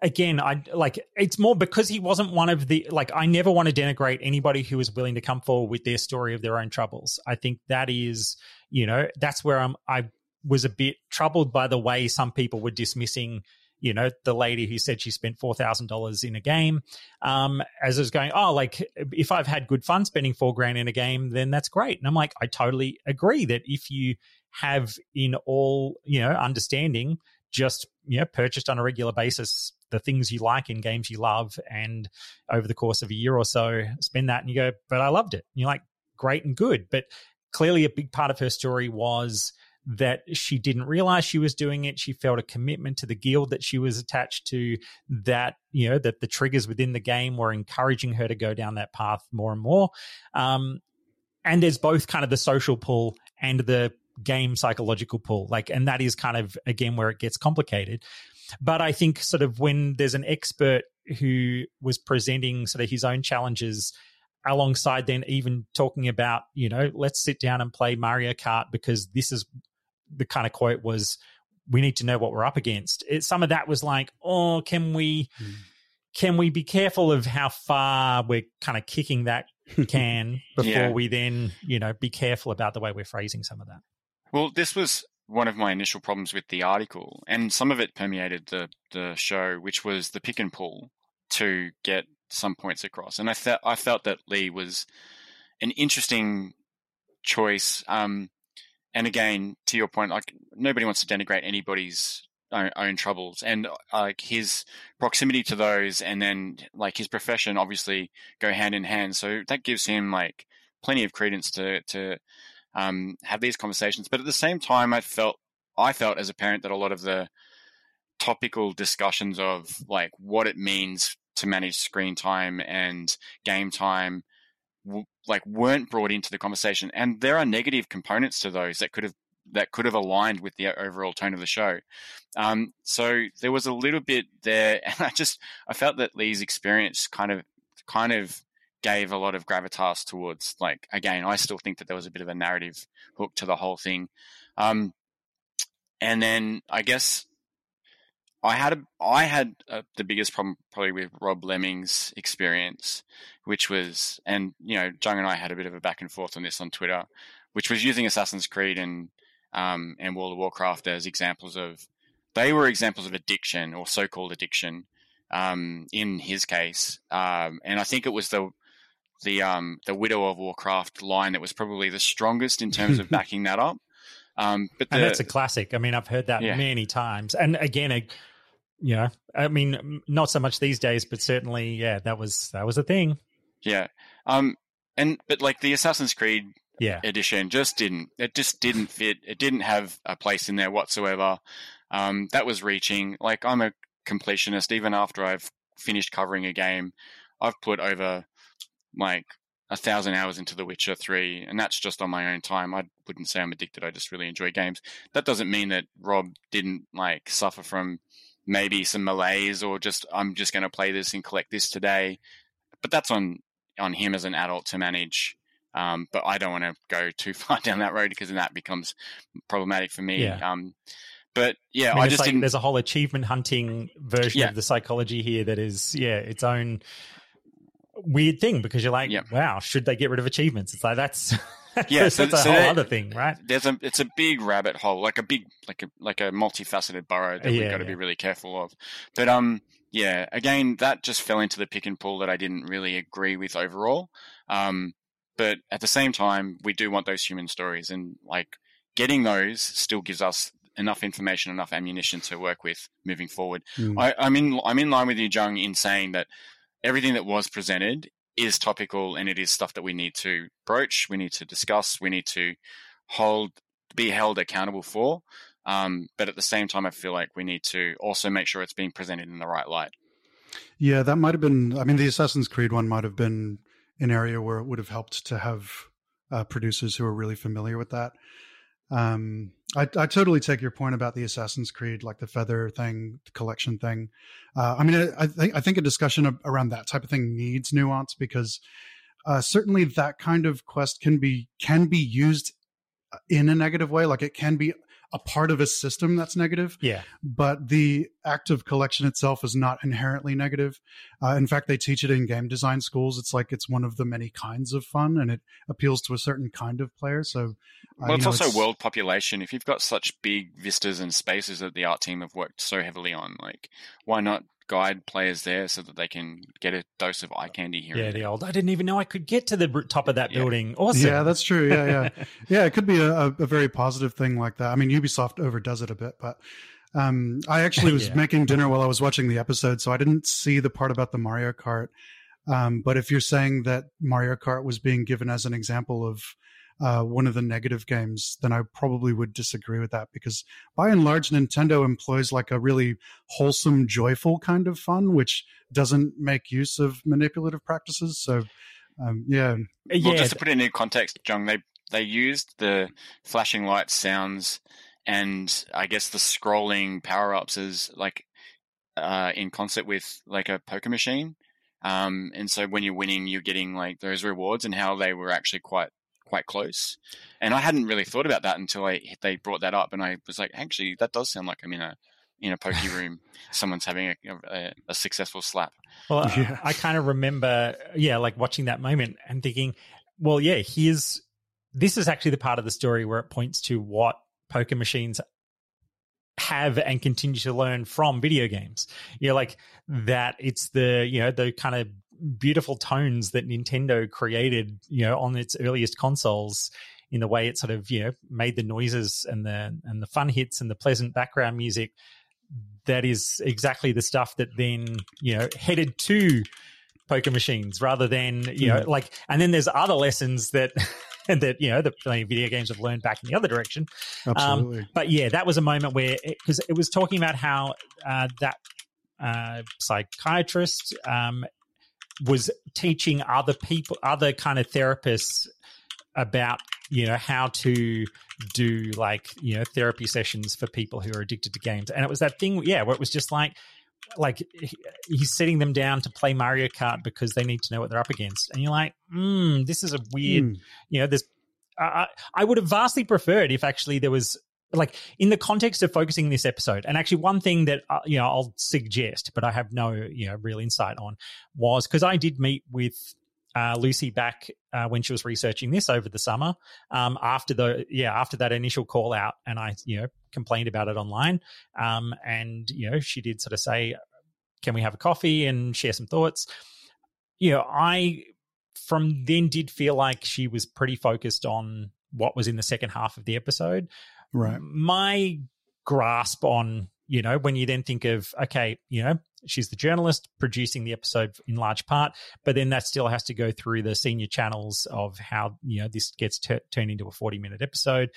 again, I like it's more because he wasn't one of the like I never want to denigrate anybody who is willing to come forward with their story of their own troubles. I think that is, you know, that's where I'm I was a bit troubled by the way some people were dismissing you know the lady who said she spent four thousand dollars in a game um as I was going oh like if i've had good fun spending four grand in a game then that's great and i'm like i totally agree that if you have in all you know understanding just you know purchased on a regular basis the things you like in games you love and over the course of a year or so spend that and you go but i loved it. And you're like great and good. But clearly a big part of her story was that she didn't realize she was doing it. She felt a commitment to the guild that she was attached to that you know that the triggers within the game were encouraging her to go down that path more and more. Um, and there's both kind of the social pull and the game psychological pull. Like and that is kind of again where it gets complicated but I think sort of when there's an expert who was presenting sort of his own challenges alongside then even talking about, you know, let's sit down and play Mario Kart because this is the kind of quote was we need to know what we're up against. It, some of that was like, oh, can we mm. can we be careful of how far we're kind of kicking that <laughs> can before yeah. we then, you know, be careful about the way we're phrasing some of that. Well, this was one of my initial problems with the article, and some of it permeated the the show, which was the pick and pull to get some points across. And I felt I felt that Lee was an interesting choice. Um, and again, to your point, like nobody wants to denigrate anybody's own, own troubles, and like his proximity to those, and then like his profession, obviously go hand in hand. So that gives him like plenty of credence to to um, have these conversations. But at the same time, I felt I felt as a parent that a lot of the topical discussions of like what it means to manage screen time and game time like weren't brought into the conversation and there are negative components to those that could have that could have aligned with the overall tone of the show um, so there was a little bit there <laughs> and i just i felt that lee's experience kind of kind of gave a lot of gravitas towards like again i still think that there was a bit of a narrative hook to the whole thing. Um, and then i guess i had a i had a, the biggest problem probably with rob lemming's experience which was and you know jung and i had a bit of a back and forth on this on twitter which was using assassin's creed and um, and world of warcraft as examples of they were examples of addiction or so-called addiction um, in his case, um, and I think it was the the um, the Widow of Warcraft line that was probably the strongest in terms of <laughs> backing that up. Um, but the, and that's a classic. I mean, I've heard that yeah. many times. And again, a, you know, I mean, not so much these days, but certainly, yeah, that was that was a thing. Yeah. Um. And but like the Assassin's Creed yeah. edition just didn't. It just didn't fit. It didn't have a place in there whatsoever. Um. That was reaching. Like I'm a completionist. Even after I've finished covering a game, I've put over like a thousand hours into The Witcher 3, and that's just on my own time. I wouldn't say I'm addicted. I just really enjoy games. That doesn't mean that Rob didn't like suffer from maybe some malaise or just I'm just going to play this and collect this today. But that's on on him as an adult to manage. Um, but I don't want to go <laughs> too far down that road because then that becomes problematic for me. Yeah. Um, but yeah, I, mean, I just like, didn't. There's a whole achievement hunting version yeah. of the psychology here that is, yeah, its own weird thing because you're like, yep. wow, should they get rid of achievements? It's like that's <laughs> yeah, so, that's a so whole other thing, right? There's a it's a big rabbit hole, like a big like a like a multifaceted burrow that yeah, we've got to yeah. be really careful of. But um, yeah, again, that just fell into the pick and pull that I didn't really agree with overall. Um, but at the same time, we do want those human stories, and like getting those still gives us enough information, enough ammunition to work with moving forward. Mm. I, I'm in I'm in line with you, Jung, in saying that everything that was presented is topical and it is stuff that we need to broach, we need to discuss, we need to hold, be held accountable for. Um, but at the same time, I feel like we need to also make sure it's being presented in the right light. Yeah, that might have been. I mean, the Assassin's Creed one might have been an area where it would have helped to have uh, producers who are really familiar with that. Um, I, I, totally take your point about the Assassin's Creed, like the feather thing, the collection thing. Uh, I mean, I, I, think I think a discussion around that type of thing needs nuance because uh, certainly that kind of quest can be can be used in a negative way. Like it can be a part of a system that's negative. Yeah. But the act of collection itself is not inherently negative. Uh, in fact, they teach it in game design schools. It's like it's one of the many kinds of fun and it appeals to a certain kind of player. So, uh, well, it's know, also it's... world population. If you've got such big vistas and spaces that the art team have worked so heavily on, like, why not guide players there so that they can get a dose of eye candy here. Yeah, the old. I didn't even know I could get to the top of that yeah. building. Awesome. Yeah, that's true. Yeah, yeah, <laughs> yeah. It could be a, a, very positive thing like that. I mean, Ubisoft overdoes it a bit, but um, I actually <laughs> was yeah. making dinner while I was watching the episode, so I didn't see the part about the Mario Kart. Um, but if you're saying that Mario Kart was being given as an example of uh, one of the negative games, then I probably would disagree with that because by and large, Nintendo employs like a really wholesome, joyful kind of fun, which doesn't make use of manipulative practices. So, um, yeah. Well, yeah. just to put it in context, Jung, they they used the flashing lights sounds and I guess the scrolling power ups as like uh, in concert with like a poker machine. Um, and so when you're winning, you're getting like those rewards and how they were actually quite quite close. And I hadn't really thought about that until I, they brought that up, and I was like, actually, that does sound like I'm in a in a pokey <laughs> room. Someone's having a, a, a successful slap. Well, yeah. I, I kind of remember, yeah, like watching that moment and thinking, well, yeah, here's this is actually the part of the story where it points to what poker machines have and continue to learn from video games. You know, like that it's the, you know, the kind of beautiful tones that Nintendo created, you know, on its earliest consoles in the way it sort of, you know, made the noises and the and the fun hits and the pleasant background music. That is exactly the stuff that then, you know, headed to poker machines rather than, you know, hmm. like and then there's other lessons that <laughs> that you know the video games have learned back in the other direction. Um, Absolutely. Um, but yeah, that was a moment where because it, it, was talking about how uh, that uh, psychiatrist um, was teaching other people, other kind of therapists about you know how to do like you know therapy sessions for people who are addicted to games and it was that thing yeah where it was just like like he's setting them down to play mario kart because they need to know what they're up against and you're like hmm this is a weird mm. you know this I, I would have vastly preferred if actually there was like in the context of focusing this episode and actually one thing that uh, you know I'll suggest but I have no you know real insight on was because I did meet with uh, Lucy back uh, when she was researching this over the summer um, after the yeah after that initial call out and I you know complained about it online um, and you know she did sort of say can we have a coffee and share some thoughts? You know I from then did feel like she was pretty focused on what was in the second half of the episode Right. My grasp on, you know, when you then think of, okay, you know, she's the journalist producing the episode in large part, but then that still has to go through the senior channels of how, you know, this gets t- turned into a 40 minute episode.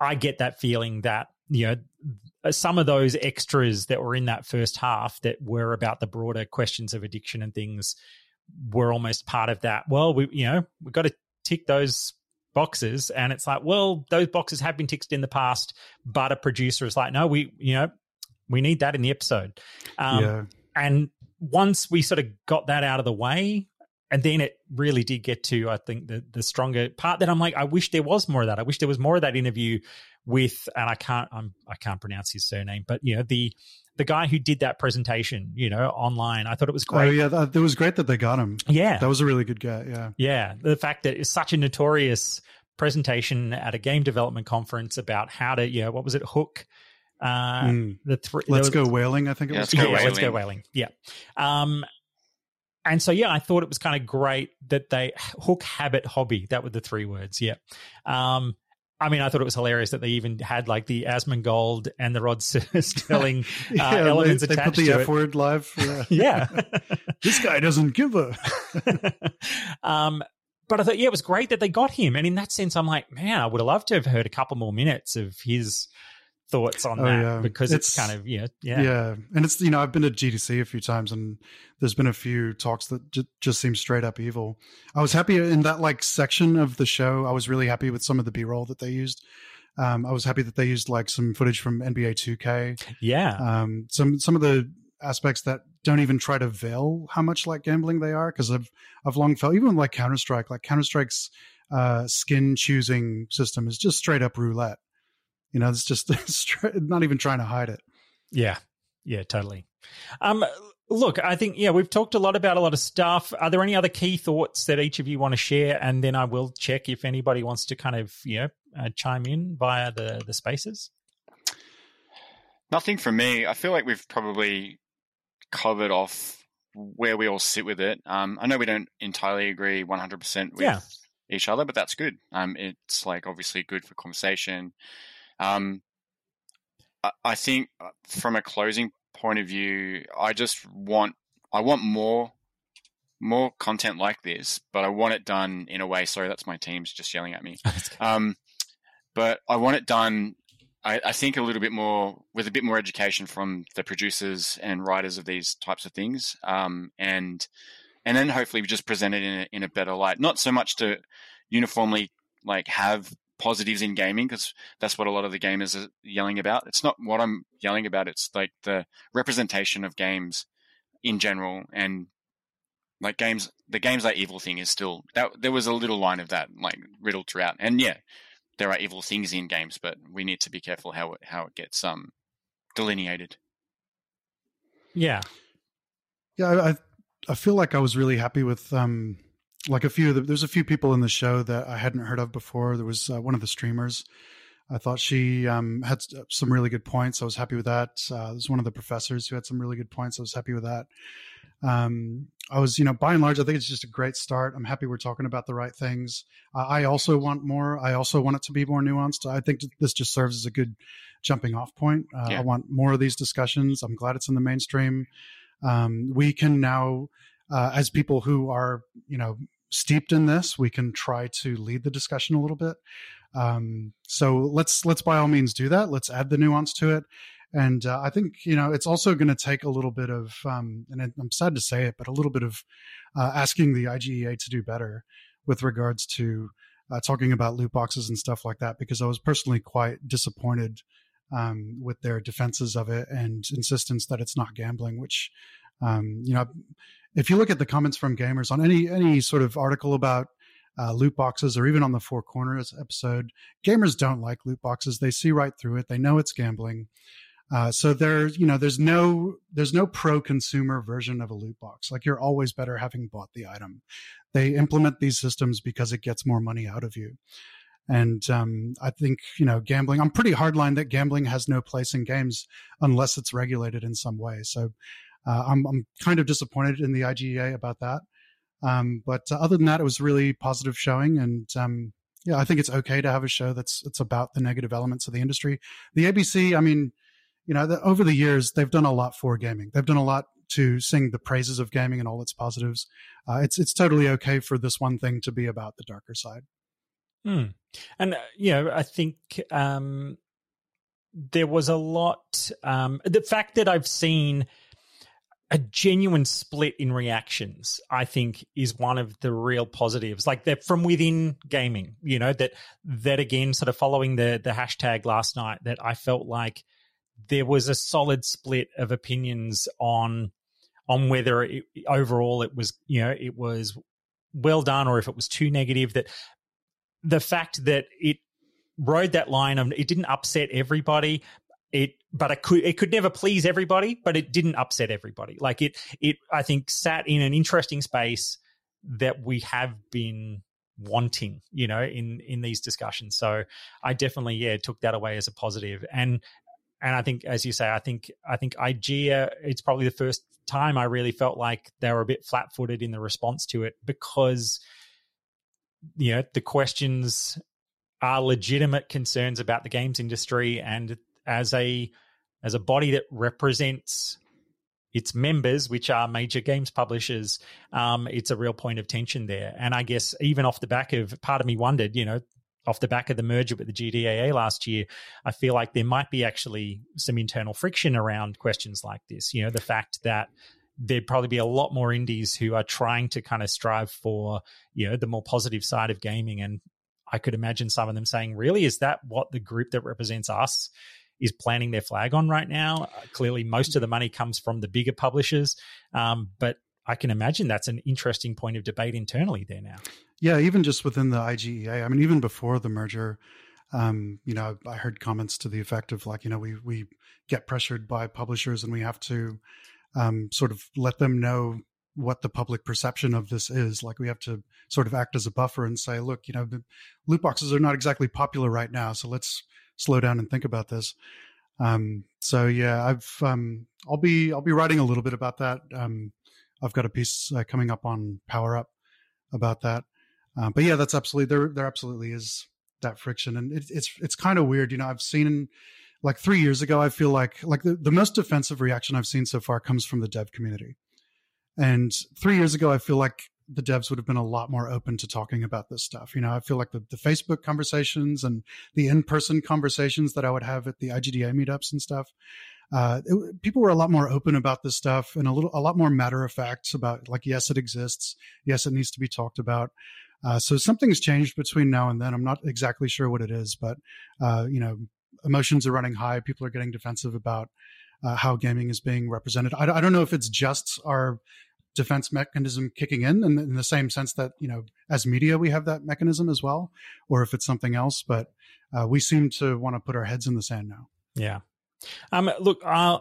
I get that feeling that, you know, some of those extras that were in that first half that were about the broader questions of addiction and things were almost part of that. Well, we, you know, we've got to tick those boxes and it's like well those boxes have been ticked in the past but a producer is like no we you know we need that in the episode um, yeah. and once we sort of got that out of the way and then it really did get to i think the the stronger part that i'm like i wish there was more of that i wish there was more of that interview with and i can't i'm i can't pronounce his surname but you know the the guy who did that presentation, you know, online. I thought it was great. Oh yeah, that, it was great that they got him. Yeah, that was a really good guy. Yeah, yeah. The fact that it's such a notorious presentation at a game development conference about how to, you know, what was it, hook. Uh, mm. the three. Let's go whaling. I think it yeah, was. Let's go yeah, let's go whaling. Yeah. Um, and so yeah, I thought it was kind of great that they hook habit hobby. That were the three words. Yeah. Um, I mean, I thought it was hilarious that they even had like the Asmongold and the Rod Sterling <laughs> uh, Yeah, elements they, they attached put the to F word live. Yeah. <laughs> Yeah. <laughs> this guy doesn't give a. um, but I thought, yeah, it was great that they got him. And in that sense, I'm like, man, I would have loved to have heard a couple more minutes of his thoughts on Oh, that yeah. because it's, It's- kind of, yeah, yeah. Yeah. and it's you know I've been to GDC a few times, and there's been a few talks that j- just seem straight up evil. I was happy in that like section of the show. I was really happy with some of the B roll that they used. Um, I was happy that they used like some footage from NBA 2K. Yeah. Um, some some of the aspects that don't even try to veil how much like gambling they are because I've I've long felt even like Counter Strike like Counter Strike's uh, skin choosing system is just straight up roulette. You know, it's just <laughs> straight, not even trying to hide it. Yeah. Yeah, totally. Um, look, I think, yeah, we've talked a lot about a lot of stuff. Are there any other key thoughts that each of you want to share? And then I will check if anybody wants to kind of, you know, uh, chime in via the, the spaces. Nothing from me. I feel like we've probably covered off where we all sit with it. Um, I know we don't entirely agree 100% with Yeah. each other, but that's good. Um, it's like obviously good for conversation. Um, I, I think uh, from a closing point of view, I just want I want more more content like this, but I want it done in a way. Sorry, that's my team's just yelling at me. <laughs> Um, but I want it done. I, I think a little bit more with a bit more education from the producers and writers of these types of things, um, and and then hopefully we just present it in a, in a better light. Not so much to uniformly like have positives in gaming because that's what a lot of the gamers are yelling about. It's not what I'm yelling about. It's like the representation of games in general and like games the games are evil thing is still that there was a little line of that like riddled throughout and yeah there are evil things in games but we need to be careful how it how it gets um delineated Yeah. Yeah, I, I I feel like I was really happy with um like a few of the, there's a few people in the show that I hadn't heard of before. There was uh, one of the streamers. I thought she um, had some really good points. I was happy with that. Uh, there's one of the professors who had some really good points. I was happy with that. Um, I was, you know, by and large, I think it's just a great start. I'm happy we're talking about the right things. Uh, I also want more. I also want it to be more nuanced. I think this just serves as a good jumping off point. Uh, Yeah. I want more of these discussions. I'm glad it's in the mainstream. Um, we can now, uh, as people who are, you know, steeped in this, we can try to lead the discussion a little bit. Um, so let's let's by all means do that. Let's add the nuance to it. And uh, I think you know it's also going to take a little bit of, um, and I'm sad to say it, but a little bit of uh, asking the IGEA to do better with regards to uh, talking about loot boxes and stuff like that. Because I was personally quite disappointed um, with their defenses of it and insistence that it's not gambling. Which, um, you know, if you look at the comments from gamers on any any sort of article about uh, loot boxes or even on the Four Corners episode, gamers don't like loot boxes. They see right through it. They know it's gambling. Uh, so there's you know there's no there's no pro consumer version of a loot box. Like you're always better having bought the item. They implement these systems because it gets more money out of you. And um, I think you know gambling. I'm pretty hardline that gambling has no place in games unless it's regulated in some way. So uh, I'm I'm kind of disappointed in the IGEA about that. Um, but uh, other than that, it was really positive showing, and um, yeah, I think it's okay to have a show that's it's about the negative elements of the industry. The ABC, I mean, you know, the, over the years they've done a lot for gaming. They've done a lot to sing the praises of gaming and all its positives. Uh, it's it's totally okay for this one thing to be about the darker side. Hmm. And, uh, you know, I think um, there was a lot. Um, the fact that I've seen a genuine split in reactions, I think, is one of the real positives. Like that from within gaming, you know, that that again, sort of following the the hashtag last night, that I felt like there was a solid split of opinions on on whether it, overall it was, you know, it was well done or if it was too negative. That the fact that it rode that line of it didn't upset everybody it but it could it could never please everybody but it didn't upset everybody. Like it it i think sat in an interesting space that we have been wanting you know in in these discussions. So i definitely yeah took that away as a positive. And and i think as you say i think i think igea it's probably the first time i really felt like they were a bit flat-footed in the response to it because you know the questions are legitimate concerns about the games industry and as a as a body that represents its members, which are major games publishers, um, it's a real point of tension there. And I guess even off the back of, part of me wondered, you know, off the back of the merger with the GDAA last year, I feel like there might be actually some internal friction around questions like this. You know, the fact that there'd probably be a lot more indies who are trying to kind of strive for, you know, the more positive side of gaming. And I could imagine some of them saying, really, is that what the group that represents us is planting their flag on right now. Uh, clearly, most of the money comes from the bigger publishers, um, but I can imagine that's an interesting point of debate internally there now. Yeah, even just within the IGEA. I mean, even before the merger, um, you know, I heard comments to the effect of like, you know, we we get pressured by publishers and we have to um, sort of let them know what the public perception of this is. Like we have to sort of act as a buffer and say, look, you know, loot boxes are not exactly popular right now, so let's slow down and think about this. Um, so yeah, I've um, I'll be I'll be writing a little bit about that. Um, I've got a piece uh, coming up on Power Up about that. Uh, but yeah, that's absolutely there. There absolutely is that friction, and it, it's it's kind of weird. You know, I've seen like three years ago. I feel like like the, the most defensive reaction I've seen so far comes from the dev community, and three years ago, I feel like the devs would have been a lot more open to talking about this stuff. You know, I feel like the, the Facebook conversations and the in person conversations that I would have at the IGDA meetups and stuff, uh, it, people were a lot more open about this stuff and a little, a lot more matter of fact about like, yes, it exists. Yes, it needs to be talked about. Uh, so something's changed between now and then. I'm not exactly sure what it is, but, uh, you know, emotions are running high. People are getting defensive about uh, how gaming is being represented. I, I, don't know if it's just our defense mechanism kicking in, in, in the same sense that you know as media we have that mechanism as well, or if it's something else. But uh, we seem to want to put our heads in the sand now. Yeah. Um, look, uh,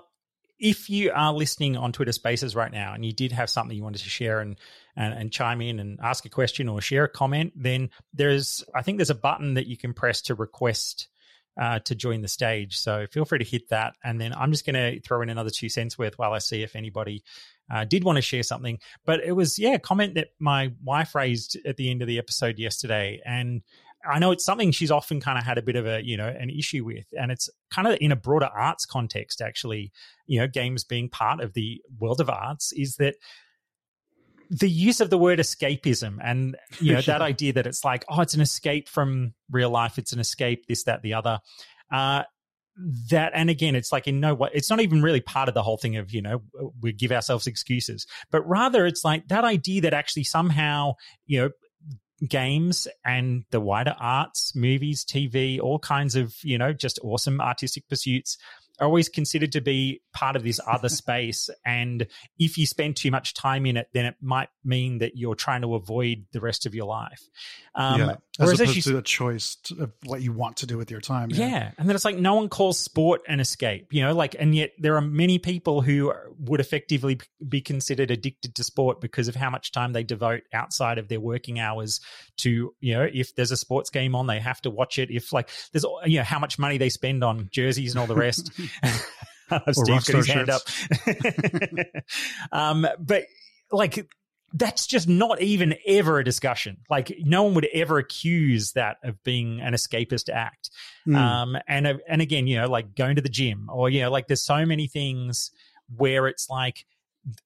if you are listening on Twitter Spaces right now and you did have something you wanted to share and, and, and chime in and ask a question or share a comment, then there's I think there's a button that you can press to request uh, to join the stage. So feel free to hit that. And then I'm just going to throw in another two cents worth while I see if anybody uh, did want to share something. But it was, yeah, a comment that my wife raised at the end of the episode yesterday. And I know it's something she's often kind of had a bit of a, you know, an issue with. And it's kind of in a broader arts context, actually, you know, games being part of the world of arts is that the use of the word escapism and you know that <laughs> idea that it's like oh it's an escape from real life it's an escape this that the other uh, that and again it's like in no way it's not even really part of the whole thing of you know we give ourselves excuses but rather it's like that idea that actually somehow you know games and the wider arts movies tv all kinds of you know just awesome artistic pursuits are always considered to be part of this other <laughs> space. And if you spend too much time in it, then it might mean that you're trying to avoid the rest of your life. Um, yeah, as opposed as you, to a choice of what you want to do with your time. Yeah. yeah. And then it's like no one calls sport an escape, you know, like, and yet there are many people who would effectively be considered addicted to sport because of how much time they devote outside of their working hours to, you know, if there's a sports game on, they have to watch it. If like there's, you know, how much money they spend on jerseys and all the rest. <laughs> Steve got his hand up. <laughs> um, but like that's just not even ever a discussion. Like no one would ever accuse that of being an escapist act. Mm. Um, and and again, you know, like going to the gym or you know, like there's so many things where it's like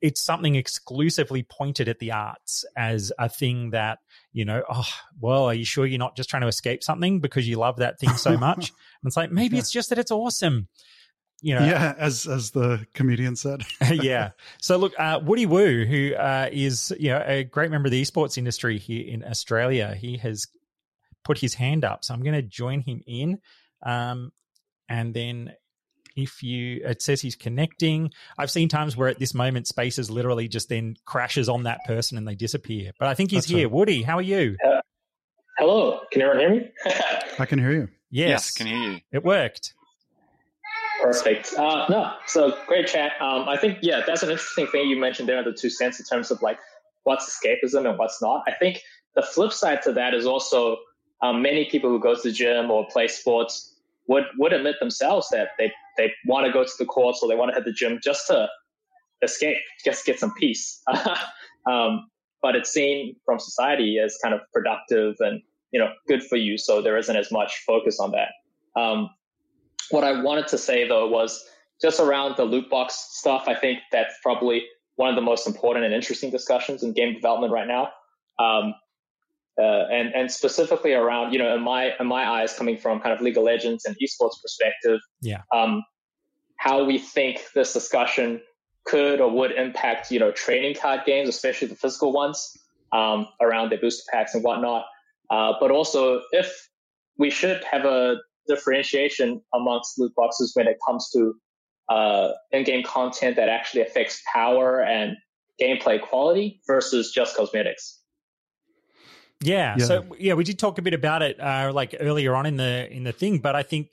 it's something exclusively pointed at the arts as a thing that you know oh well are you sure you're not just trying to escape something because you love that thing so <laughs> much and it's like maybe yeah. it's just that it's awesome you know, yeah, as as the comedian said, <laughs> yeah. So look, uh, Woody Woo, who uh, is you know a great member of the esports industry here in Australia, he has put his hand up, so I'm going to join him in, um, and then if you it says he's connecting. I've seen times where at this moment spaces literally just then crashes on that person and they disappear but i think he's That's here. Right. woody how are you? Uh, hello. Can everyone hear me? <laughs> I can hear you. Yes. yes can hear you. It worked Perfect. Uh, no, so great chat. Um, I think, yeah, that's an interesting thing you mentioned there, in the two cents in terms of like what's escapism and what's not. I think the flip side to that is also um, many people who go to the gym or play sports would, would admit themselves that they, they want to go to the courts or they want to hit the gym just to escape, just get some peace. <laughs> um, but it's seen from society as kind of productive and you know good for you. So there isn't as much focus on that. Um, what I wanted to say though was just around the loot box stuff. I think that's probably one of the most important and interesting discussions in game development right now. Um, uh, and and specifically around you know in my in my eyes coming from kind of League of Legends and esports perspective, yeah, um, how we think this discussion could or would impact you know trading card games, especially the physical ones, um, around their booster packs and whatnot. Uh, but also if we should have a differentiation amongst loot boxes when it comes to uh, in-game content that actually affects power and gameplay quality versus just cosmetics. Yeah, yeah. So yeah, we did talk a bit about it uh, like earlier on in the in the thing, but I think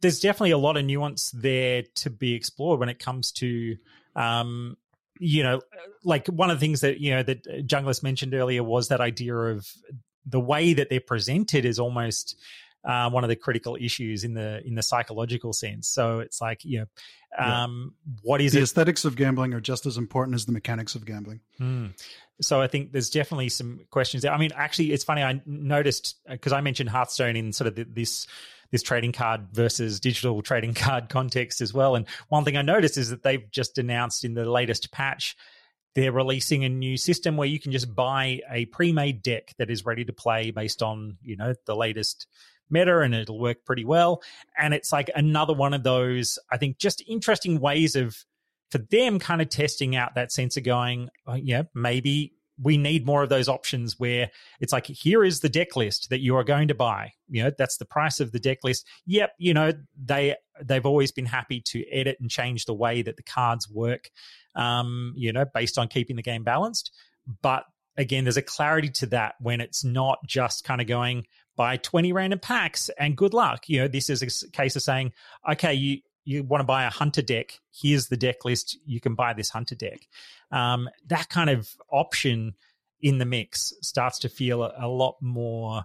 there's definitely a lot of nuance there to be explored when it comes to um, you know, like one of the things that you know that Junglist mentioned earlier was that idea of the way that they're presented is almost uh, one of the critical issues in the in the psychological sense. So it's like, you know, um, yeah. what is the it? aesthetics of gambling are just as important as the mechanics of gambling. Hmm. So I think there's definitely some questions there. I mean, actually, it's funny. I noticed because uh, I mentioned Hearthstone in sort of the, this this trading card versus digital trading <laughs> card context as well. And one thing I noticed is that they've just announced in the latest patch they're releasing a new system where you can just buy a pre-made deck that is ready to play based on you know the latest meta and it'll work pretty well. And it's like another one of those i think just interesting ways of for them kind of testing out that sense of going oh, yeah maybe we need more of those options where it's like here is the deck list that you are going to buy. You know that's the price of the deck list. Yep you know they they've always been happy to edit and change the way that the cards work um you know based on keeping the game balanced. But again there's a clarity to that when it's not just kind of going buy 20 random packs and good luck you know this is a case of saying okay you you want to buy a hunter deck, here's the deck list. You can buy this hunter deck. Um, that kind of option in the mix starts to feel a, a, lot more.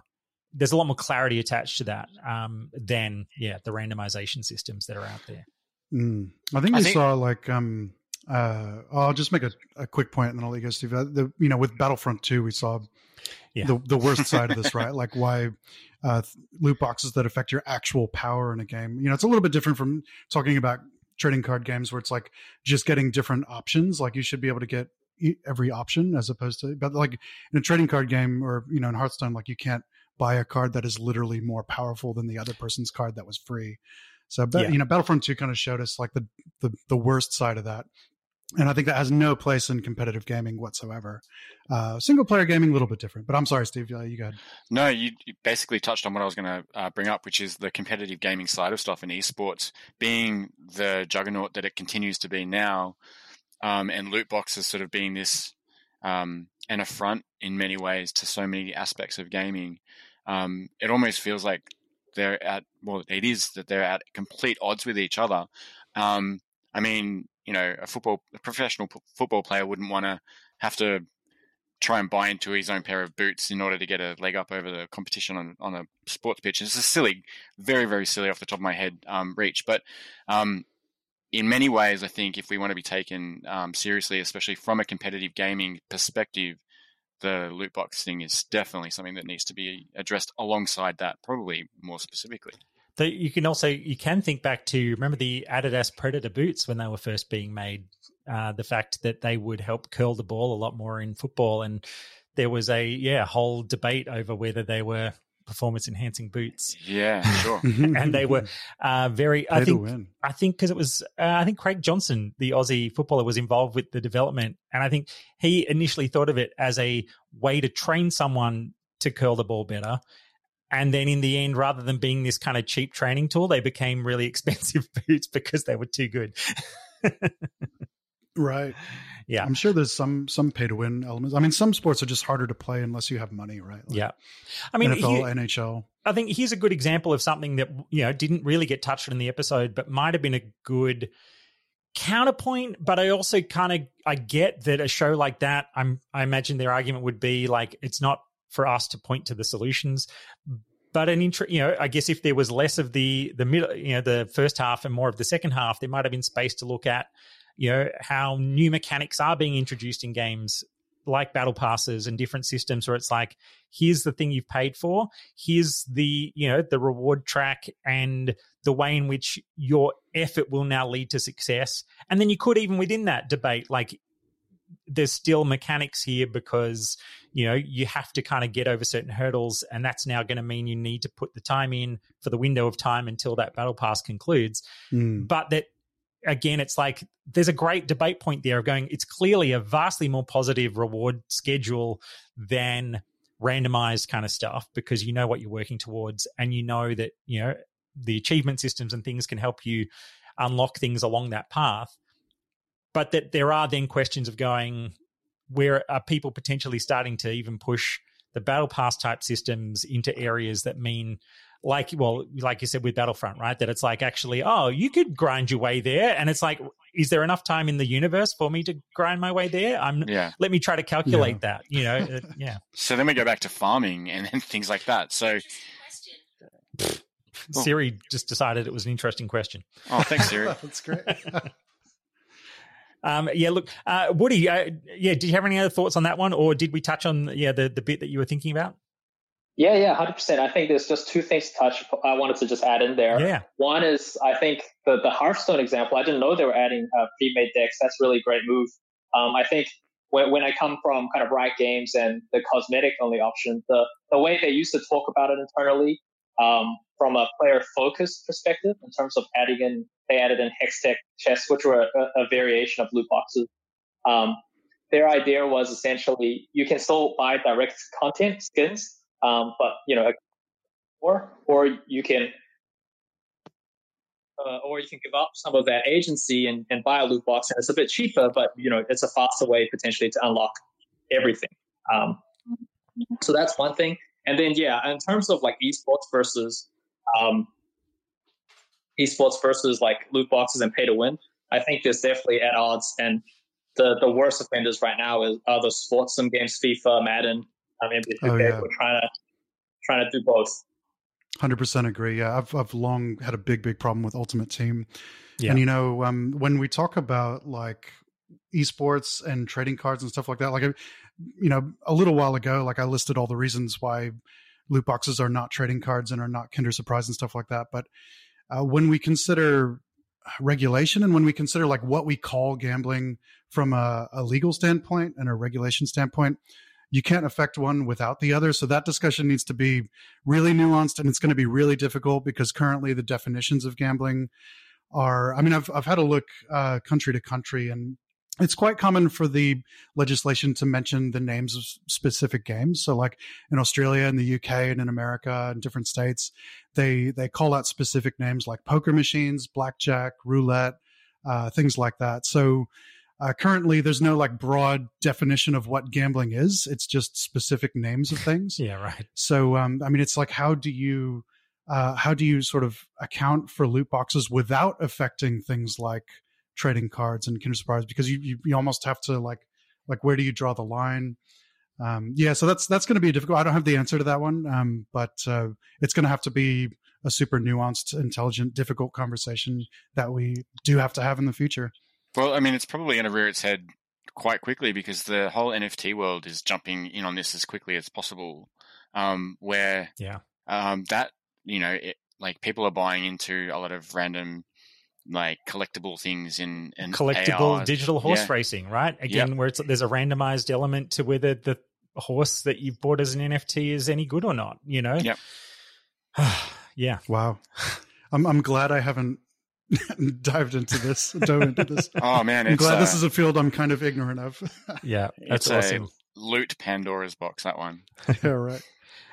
There's a lot more clarity attached to that um, than yeah the randomization systems that are out there. Mm. I think I we think- saw like um, uh, I'll just make a, a, quick point and then I'll let you go, Steve. Uh, the, you know, with Battlefront 2, we saw yeah. the, the worst side of this, <laughs> right? Like why uh, loot boxes that affect your actual power in a game. You know, it's a little bit different from talking about trading card games where it's like just getting different options. Like you should be able to get every option as opposed to, but like in a trading card game or, you know, in Hearthstone, like you can't buy a card that is literally more powerful than the other person's card that was free. So, but, yeah. you know, Battlefront 2 kind of showed us like the, the, the worst side of that and I think that has no place in competitive gaming whatsoever. Uh, single player gaming a little bit different, but I'm sorry, Steve, you got. No, you, you, basically touched on what I was going to uh, bring up, which is the competitive gaming side of stuff in esports being the juggernaut that it continues to be now, um, and loot boxes sort of being this um, an affront in many ways to so many aspects of gaming. Um, it almost feels like they're at well, it is that they're at complete odds with each other. Um, I mean, you know, a football, a professional football player wouldn't want to have to try and buy into his own pair of boots in order to get a leg up over the competition on, on a sports pitch. It's a silly, very, very silly off the top of my head um, reach. But um, in many ways, I think if we want to be taken um, seriously, especially from a competitive gaming perspective, the loot box thing is definitely something that needs to be addressed alongside that, probably more specifically you can also you can think back to remember the Adidas Predator boots when they were first being made. Uh, the fact that they would help curl the ball a lot more in football, and there was a yeah whole debate over whether they were performance enhancing boots. Yeah, sure. <laughs> and they were uh, very. I think. I think because it was. Uh, I think Craig Johnston, the Aussie footballer, was involved with the development, and I think he initially thought of it as a way to train someone to curl the ball better. And then in the end, rather than being this kind of cheap training tool, they became really <laughs> expensive boots because they were too good. <laughs> right. Yeah. I'm sure there's some some pay to win elements. I mean, some sports are just harder to play unless you have money, right? Like yeah. I mean, NFL, he, NHL. I think here's a good example of something that you know didn't really get touched in the episode, but might have been a good counterpoint but i also kind of i get that a show like that i'm i imagine their argument would be like it's not for us to point to the solutions. But an intro, you know, I guess if there was less of the the middle, you know, the first half and more of the second half, there might have been space to look at, you know, how new mechanics are being introduced in games like battle passes and different systems where it's like here's the thing you've paid for here's the you know the reward track and the way in which your effort will now lead to success and then you could even within that debate like there's still mechanics here because you know you have to kind of get over certain hurdles and that's now going to mean you need to put the time in for the window of time until that battle pass concludes Mm. but that again it's like there's a great debate point there of going it's clearly a vastly more positive reward schedule than randomized kind of stuff because you know what you're working towards and you know that you know the achievement systems and things can help you unlock things along that path but that there are then questions of going where are people potentially starting to even push the battle pass type systems into areas that mean like well like you said with battlefront right that it's like actually oh you could grind your way there and it's like is there enough time in the universe for me to grind my way there i'm Yeah. let me try to calculate that you know uh, yeah <laughs> So then we go back to farming and then things like that. So, siri just decided it was an interesting question oh, thanks, Siri. <laughs> That's great. <laughs> um yeah look uh woody uh, yeah did you have any other thoughts on that one or did we touch on yeah the the bit that you were thinking about Yeah, yeah, hundred percent. I think there's just two things to touch. I wanted to just add in there. yeah One is I think the the Hearthstone example. I didn't know they were adding uh, pre-made decks. That's really a great move. Um, I think when when I come from kind of Riot Games and the cosmetic only option, the the way they used to talk about it internally, um, from a player focused perspective, in terms of adding in, they added in Hextech chests, which were a, a variation of loot boxes. Um, their idea was essentially you can still buy direct content skins, um, but you know, or or you can uh, or you can give up some of that agency and, and buy a loot box, and it's a bit cheaper, but you know it's a faster way potentially to unlock everything. Um, so that's one thing. And then yeah, in terms of like esports versus um, esports versus like loot boxes and pay to win, I think there's definitely at odds. And the the worst offenders right now is are the sports sim games, FIFA, Madden, um, NBA 2K. Oh, yeah. We're trying to trying to do both. Hundred percent agree. Yeah, I've I've long had a big big problem with Ultimate Team, Yeah. and you know um, when we talk about like esports and trading cards and stuff like that, like you know a little while ago, like I listed all the reasons why loot boxes are not trading cards and are not Kinder Surprise and stuff like that. But uh, when we consider regulation and when we consider like what we call gambling from a, a legal standpoint and a regulation standpoint, you can't affect one without the other. So that discussion needs to be really nuanced and it's going to be really difficult because currently the definitions of gambling are i mean i've, I've had a look uh, country to country and it's quite common for the legislation to mention the names of specific games. So like in australia and the uk and in america and different states they they call out specific names like poker machines blackjack roulette uh, things like that. So uh, currently there's no like broad definition of what gambling is. It's just specific names of things. <laughs> Yeah right. So, um, I mean, it's like, how do you, uh, how do you sort of account for loot boxes without affecting things like trading cards and Kinder Surprise? Because you, you, you almost have to like, like, where do you draw the line? Um, yeah, so that's that's going to be difficult. I don't have the answer to that one, um, but uh, it's going to have to be a super nuanced, intelligent, difficult conversation that we do have to have in the future. Well, I mean, it's probably going to rear its head quite quickly because the whole NFT world is jumping in on this as quickly as possible. Um, where yeah um, that you know, it, like people are buying into a lot of random like collectible things in in collectible AR. digital horse Yeah. racing, right? Again, where it's there's a randomized element to whether the horse that you've bought as an NFT is any good or not. You know. Yep. <sighs> yeah. Wow, I'm I'm glad I haven't <laughs> dived into this, dove into this. <laughs> Oh man, I'm it's glad uh, this is a field I'm kind of ignorant of. <laughs> Yeah. That's it's awesome. a loot Pandora's box. That one. yeah, right.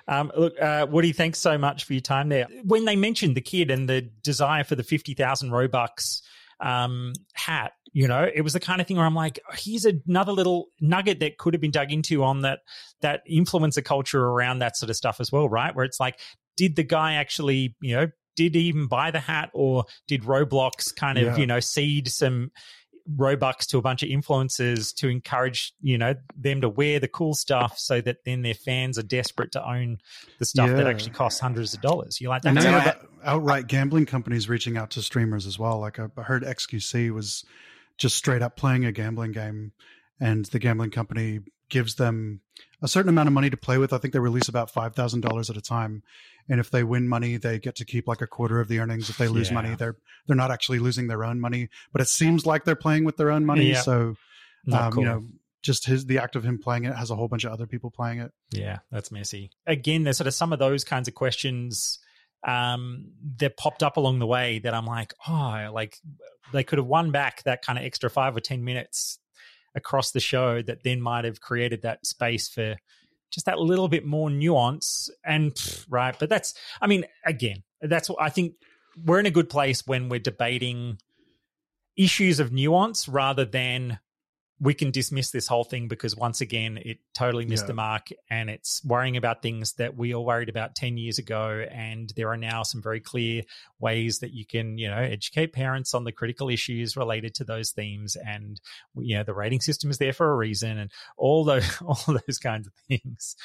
Um, look, uh, Woody, thanks so much for your time there. When they mentioned the kid and the desire for the 50,000 Robux um, hat, you know, it was the kind of thing where I'm like, here's another little nugget that could have been dug into on that, that influencer culture around that sort of stuff as well, right? Where it's like, did the guy actually, you know, did he even buy the hat or did Roblox kind of, Yeah. you know, seed some Robux to a bunch of influencers to encourage, you know, them to wear the cool stuff so that then their fans are desperate to own the stuff that actually costs hundreds of dollars. You like that? And you outright gambling companies reaching out to streamers as well. Like I I heard XQC was just straight up playing a gambling game, and the gambling company gives them a certain amount of money to play with. I think they release about five thousand dollars at a time, and if they win money, they get to keep like a quarter of the earnings. If they lose Yeah. money, they're they're not actually losing their own money, but it seems like they're playing with their own money. Yeah. So, um, cool. you know, just his the act of him playing it has a whole bunch of other people playing it. Yeah, that's messy. Again, there's sort of some of those kinds of questions um, that popped up along the way that I'm like, oh, like they could have won back that kind of extra five or 10 minutes across the show that then might have created that space for just that little bit more nuance. And pff, right, but that's, I mean, again, that's what I think we're in a good place when we're debating issues of nuance rather than we can dismiss this whole thing because once again it totally missed Yeah. the mark and it's worrying about things that we all worried about 10 years ago and there are now some very clear ways that you can you know educate parents on the critical issues related to those themes and you know the rating system is there for a reason and all those <laughs> all those kinds of things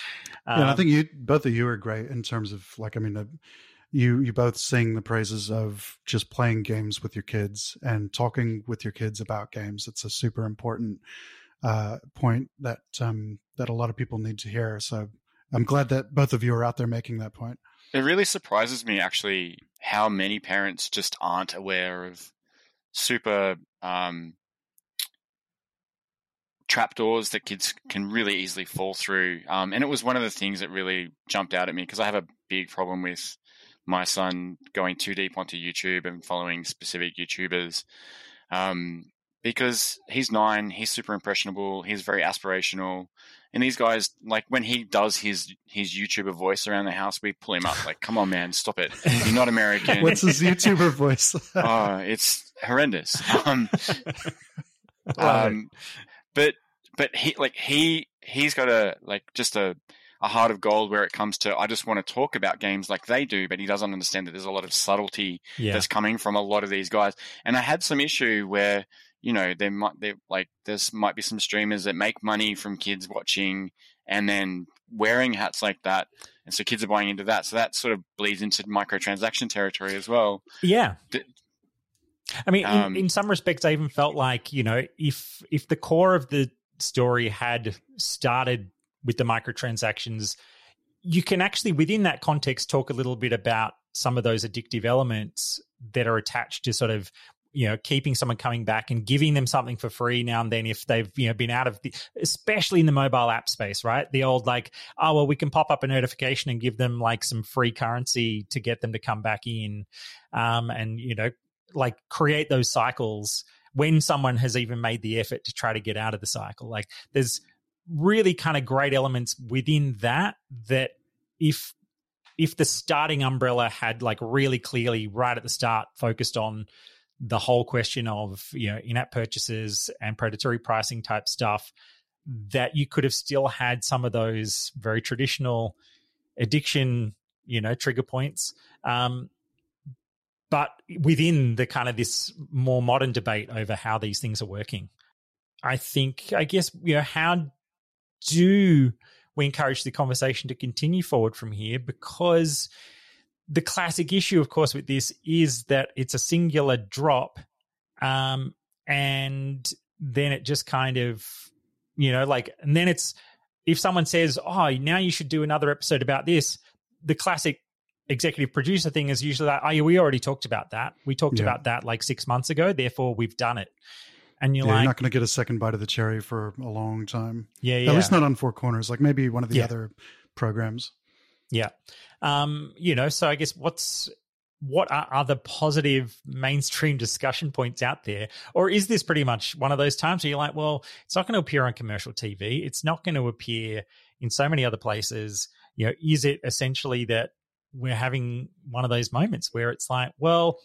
Yeah, and I Um, think you both of you are great in terms of like I mean, uh, you you both sing the praises of just playing games with your kids and talking with your kids about games. It's a super important uh, point that um, that a lot of people need to hear. So I'm glad that both of you are out there making that point. It really surprises me actually how many parents just aren't aware of super um, trapdoors that kids can really easily fall through. Um, and it was one of the things that really jumped out at me because I have a big problem with my son going too deep onto YouTube and following specific YouTubers. Um, because he's nine, he's super impressionable, he's very aspirational. And these guys, like when he does his his YouTuber voice around the house, we pull him up. Like, come on, man, stop it! You're not American. What's his YouTuber voice? <laughs> oh, it's horrendous. Um, <laughs> um, but but he like he he's got a like just a a heart of gold where it comes to I just want to talk about games like they do, but he doesn't understand that there's a lot of subtlety yeah that's coming from a lot of these guys. And I had some issue where you know there might there like there's might be some streamers that make money from kids watching and then wearing hats like that, and so kids are buying into that. So that sort of bleeds into microtransaction territory as well. Yeah. Th- I mean, Um, in, in some respects, I even felt like you know, if if the core of the story had started with the microtransactions, you can actually within that context talk a little bit about some of those addictive elements that are attached to sort of you know keeping someone coming back and giving them something for free now and then if they've you know been out of the especially in the mobile app space right? The old like oh well we can pop up a notification and give them like some free currency to get them to come back in um and you know like create those cycles when someone has even made the effort to try to get out of the cycle. Like there's really kind of great elements within that that if if the starting umbrella had like really clearly right at the start focused on the whole question of you know in-app purchases and predatory pricing type stuff that you could have still had some of those very traditional addiction you know trigger points. Um but within the kind of this more modern debate over how these things are working i think i guess you know how do we encourage the conversation to continue forward from here because the classic issue of course with this is that it's a singular drop um and then it just kind of you know like and then it's if someone says oh now you should do another episode about this the classic executive producer thing is usually like oh we already talked about that we talked Yeah. about that like six months ago therefore we've done it and you're Yeah, like you're not going to get a second bite of the cherry for a long time. yeah yeah At least not on Four Corners, like maybe one of the Yeah. other programs. Yeah. Um, you know, so I guess what's what are other positive mainstream discussion points out there? Or is this pretty much one of those times where you're like, well, it's not going to appear on commercial TV. It's not going to appear in so many other places. You know, is it essentially that we're having one of those moments where it's like, well,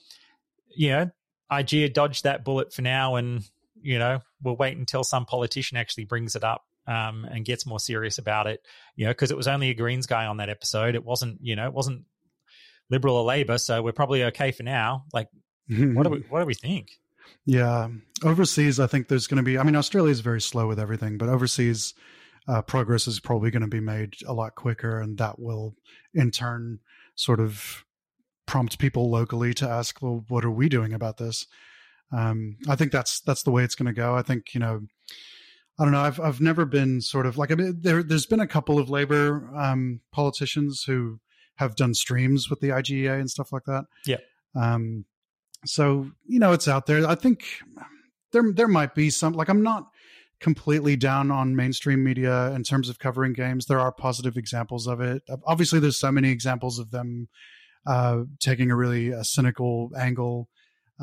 you know, IG had dodged that bullet for now and, you know, we'll wait until some politician actually brings it up um, and gets more serious about it you know, because it was only a Greens guy on that episode. It wasn't, you know, it wasn't Liberal or Labor, so we're probably okay for now. Like, <laughs> what do we, what do we think? Yeah, overseas, I think there's going to be. I mean, Australia is very slow with everything, but overseas, uh, progress is probably going to be made a lot quicker, and that will, in turn, sort of prompt people locally to ask, "Well, what are we doing about this?" Um, I think that's that's the way it's going to go. I think you know, I don't know. I've I've never been sort of like I mean, there. There's been a couple of labor um, politicians who have done streams with the IGEA and stuff like that. Yeah. Um, so you know, it's out there. I think there there might be some. Like I'm not completely down on mainstream media in terms of covering games. There are positive examples of it. Obviously, there's so many examples of them uh, taking a really uh, cynical angle,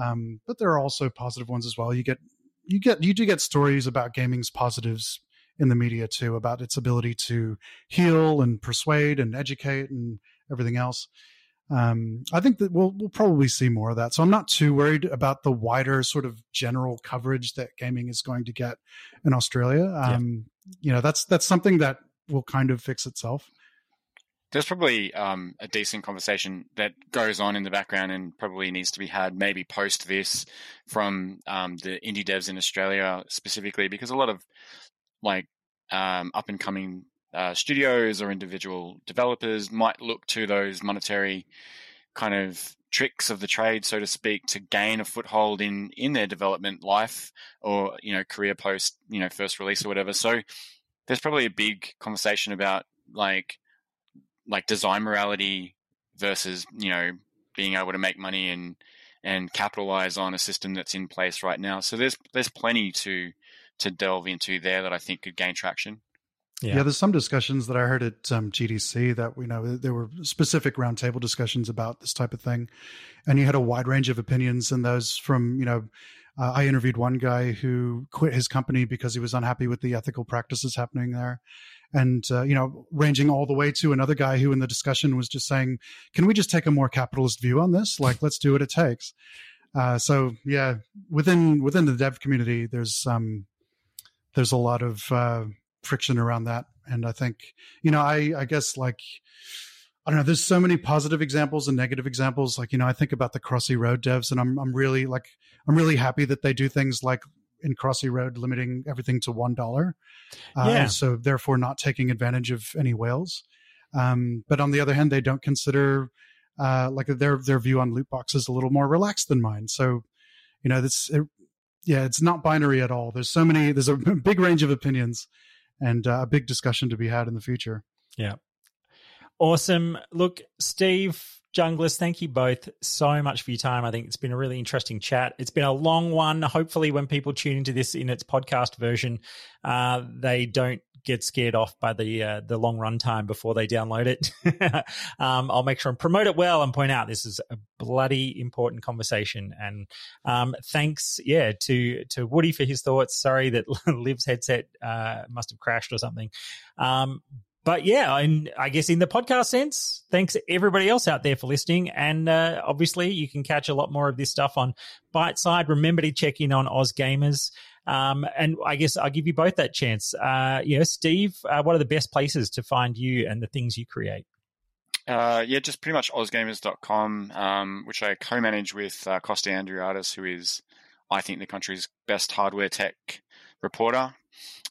um, but there are also positive ones as well. You get you get you do get stories about gaming's positives in the media too about its ability to heal and persuade and educate and everything else. Um, I think that we'll we'll probably see more of that. So I'm not too worried about the wider sort of general coverage that gaming is going to get in Australia. Um, yeah. You know, that's that's something that will kind of fix itself. There's probably um, a decent conversation that goes on in the background and probably needs to be had maybe post this from um, the indie devs in Australia specifically because a lot of like um, up and coming uh, studios or individual developers might look to those monetary kind of tricks of the trade, so to speak, to gain a foothold in in their development life or you know career post you know first release or whatever. So there's probably a big conversation about like like design morality versus you know being able to make money and and capitalize on a system that's in place right now. So there's there's plenty to to delve into there that I think could gain traction. Yeah. yeah. there's some discussions that I heard at um, GDC that we know there were specific roundtable discussions about this type of thing, and you had a wide range of opinions. And those from you know, uh, I interviewed one guy who quit his company because he was unhappy with the ethical practices happening there, and uh, you know, ranging all the way to another guy who in the discussion was just saying, "Can we just take a more capitalist view on this? Like, let's do what it takes." Uh, so yeah, within within the dev community, there's um, there's a lot of uh, friction around that. And I think, you know, I, I guess like, I don't know, there's so many positive examples and negative examples. Like, you know, I think about the Crossy Road devs and I'm, I'm really like, I'm really happy that they do things like in Crossy Road limiting everything to $1. Uh, yeah. so therefore not taking advantage of any whales. Um, but on the other hand, they don't consider, uh, like their, their view on loot boxes a little more relaxed than mine. So, you know, this, it, yeah, it's not binary at all. There's so many, there's a <laughs> big range of opinions and uh, a big discussion to be had in the future. Yeah. Awesome. Look, Steve, Junglist, thank you both so much for your time. I think it's been a really interesting chat. It's been a long one. Hopefully, when people tune into this in its podcast version, uh, they don't get scared off by the uh, the long run time before they download it. <laughs> um, I'll make sure and promote it well and point out this is a bloody important conversation. And um, thanks, yeah, to to Woody for his thoughts. Sorry that <laughs> Liv's headset uh, must have crashed or something. Um, but yeah, and I guess in the podcast sense, thanks everybody else out there for listening. And uh, obviously, you can catch a lot more of this stuff on Byteside. Remember to check in on AusGamers. Um, and I guess I'll give you both that chance. Uh, you know, Steve, uh, what are the best places to find you and the things you create? Uh, yeah, just pretty much ausgamers.com, um, which I co-manage with uh, Kosta Andreadis, who is, I think, the country's best hardware tech reporter.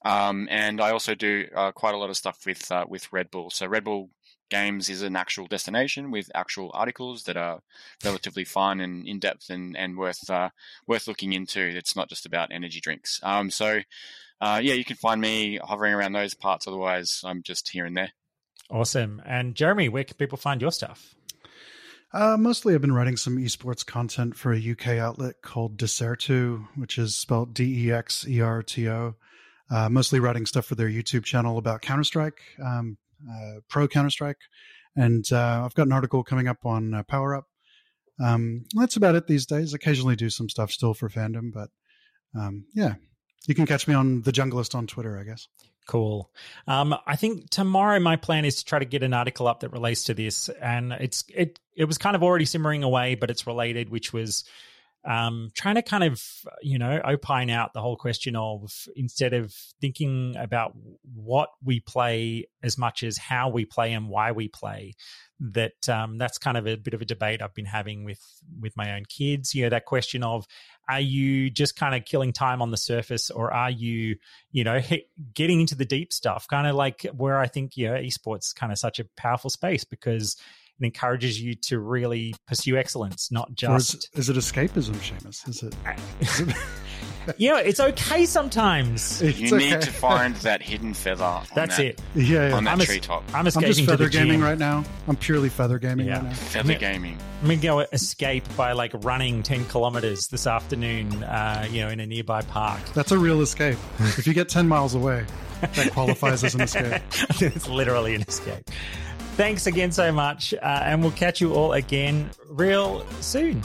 Um, and I also do uh, quite a lot of stuff with uh, with Red Bull. So Red Bull Games is an actual destination with actual articles that are relatively fun and in depth and, and worth uh, worth looking into. It's not just about energy drinks. Um, so uh, yeah, you can find me hovering around those parts. Otherwise, I'm just here and there. Awesome. And Jeremy, where can people find your stuff? Uh, mostly, I've been writing some esports content for a UK outlet called Dexerto, which is spelled D E X E R T O. Uh, mostly writing stuff for their YouTube channel about Counter Strike, um, uh, pro Counter Strike, and uh, I've got an article coming up on uh, Power Up. Um, that's about it these days. Occasionally do some stuff still for fandom, but um, yeah, you can catch me on the Junglist on Twitter, I guess. Cool. Um, I think tomorrow my plan is to try to get an article up that relates to this, and it's it it was kind of already simmering away, but it's related, which was um, trying to kind of you know opine out the whole question of instead of thinking about what we play as much as how we play and why we play that um, that's kind of a bit of a debate I've been having with with my own kids. You know, that question of are you just kind of killing time on the surface, or are you, you know, getting into the deep stuff? Kind of like where I think you know, esports kind of such a powerful space because it encourages you to really pursue excellence, not just. Is, is, it escapism, Seamus? Is it? Is it... <laughs> you know, it's okay sometimes. <laughs> It's you need okay. to find that hidden feather. That's that, it. Yeah, yeah. On that I'm, es- treetop. I'm I'm escaping just to feather the gaming gym. right now. I'm purely feather gaming Yeah. right now. Feather Yeah. gaming. I'm gonna go escape by like running ten kilometers this afternoon. Uh, you know, in a nearby park. That's a real escape. if you get 10 miles away, that qualifies as an escape. <laughs> it's literally an escape. Thanks again so much, uh, and we'll catch you all again real soon.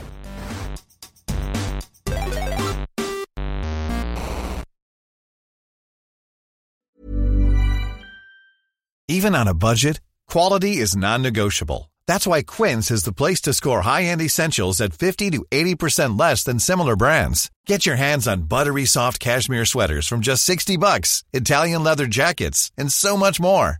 Even on a budget, quality is non-negotiable. That's why Quince is the place to score high-end essentials at 50 to 80% less than similar brands. Get your hands on buttery soft cashmere sweaters from just 60 bucks, Italian leather jackets, and so much more.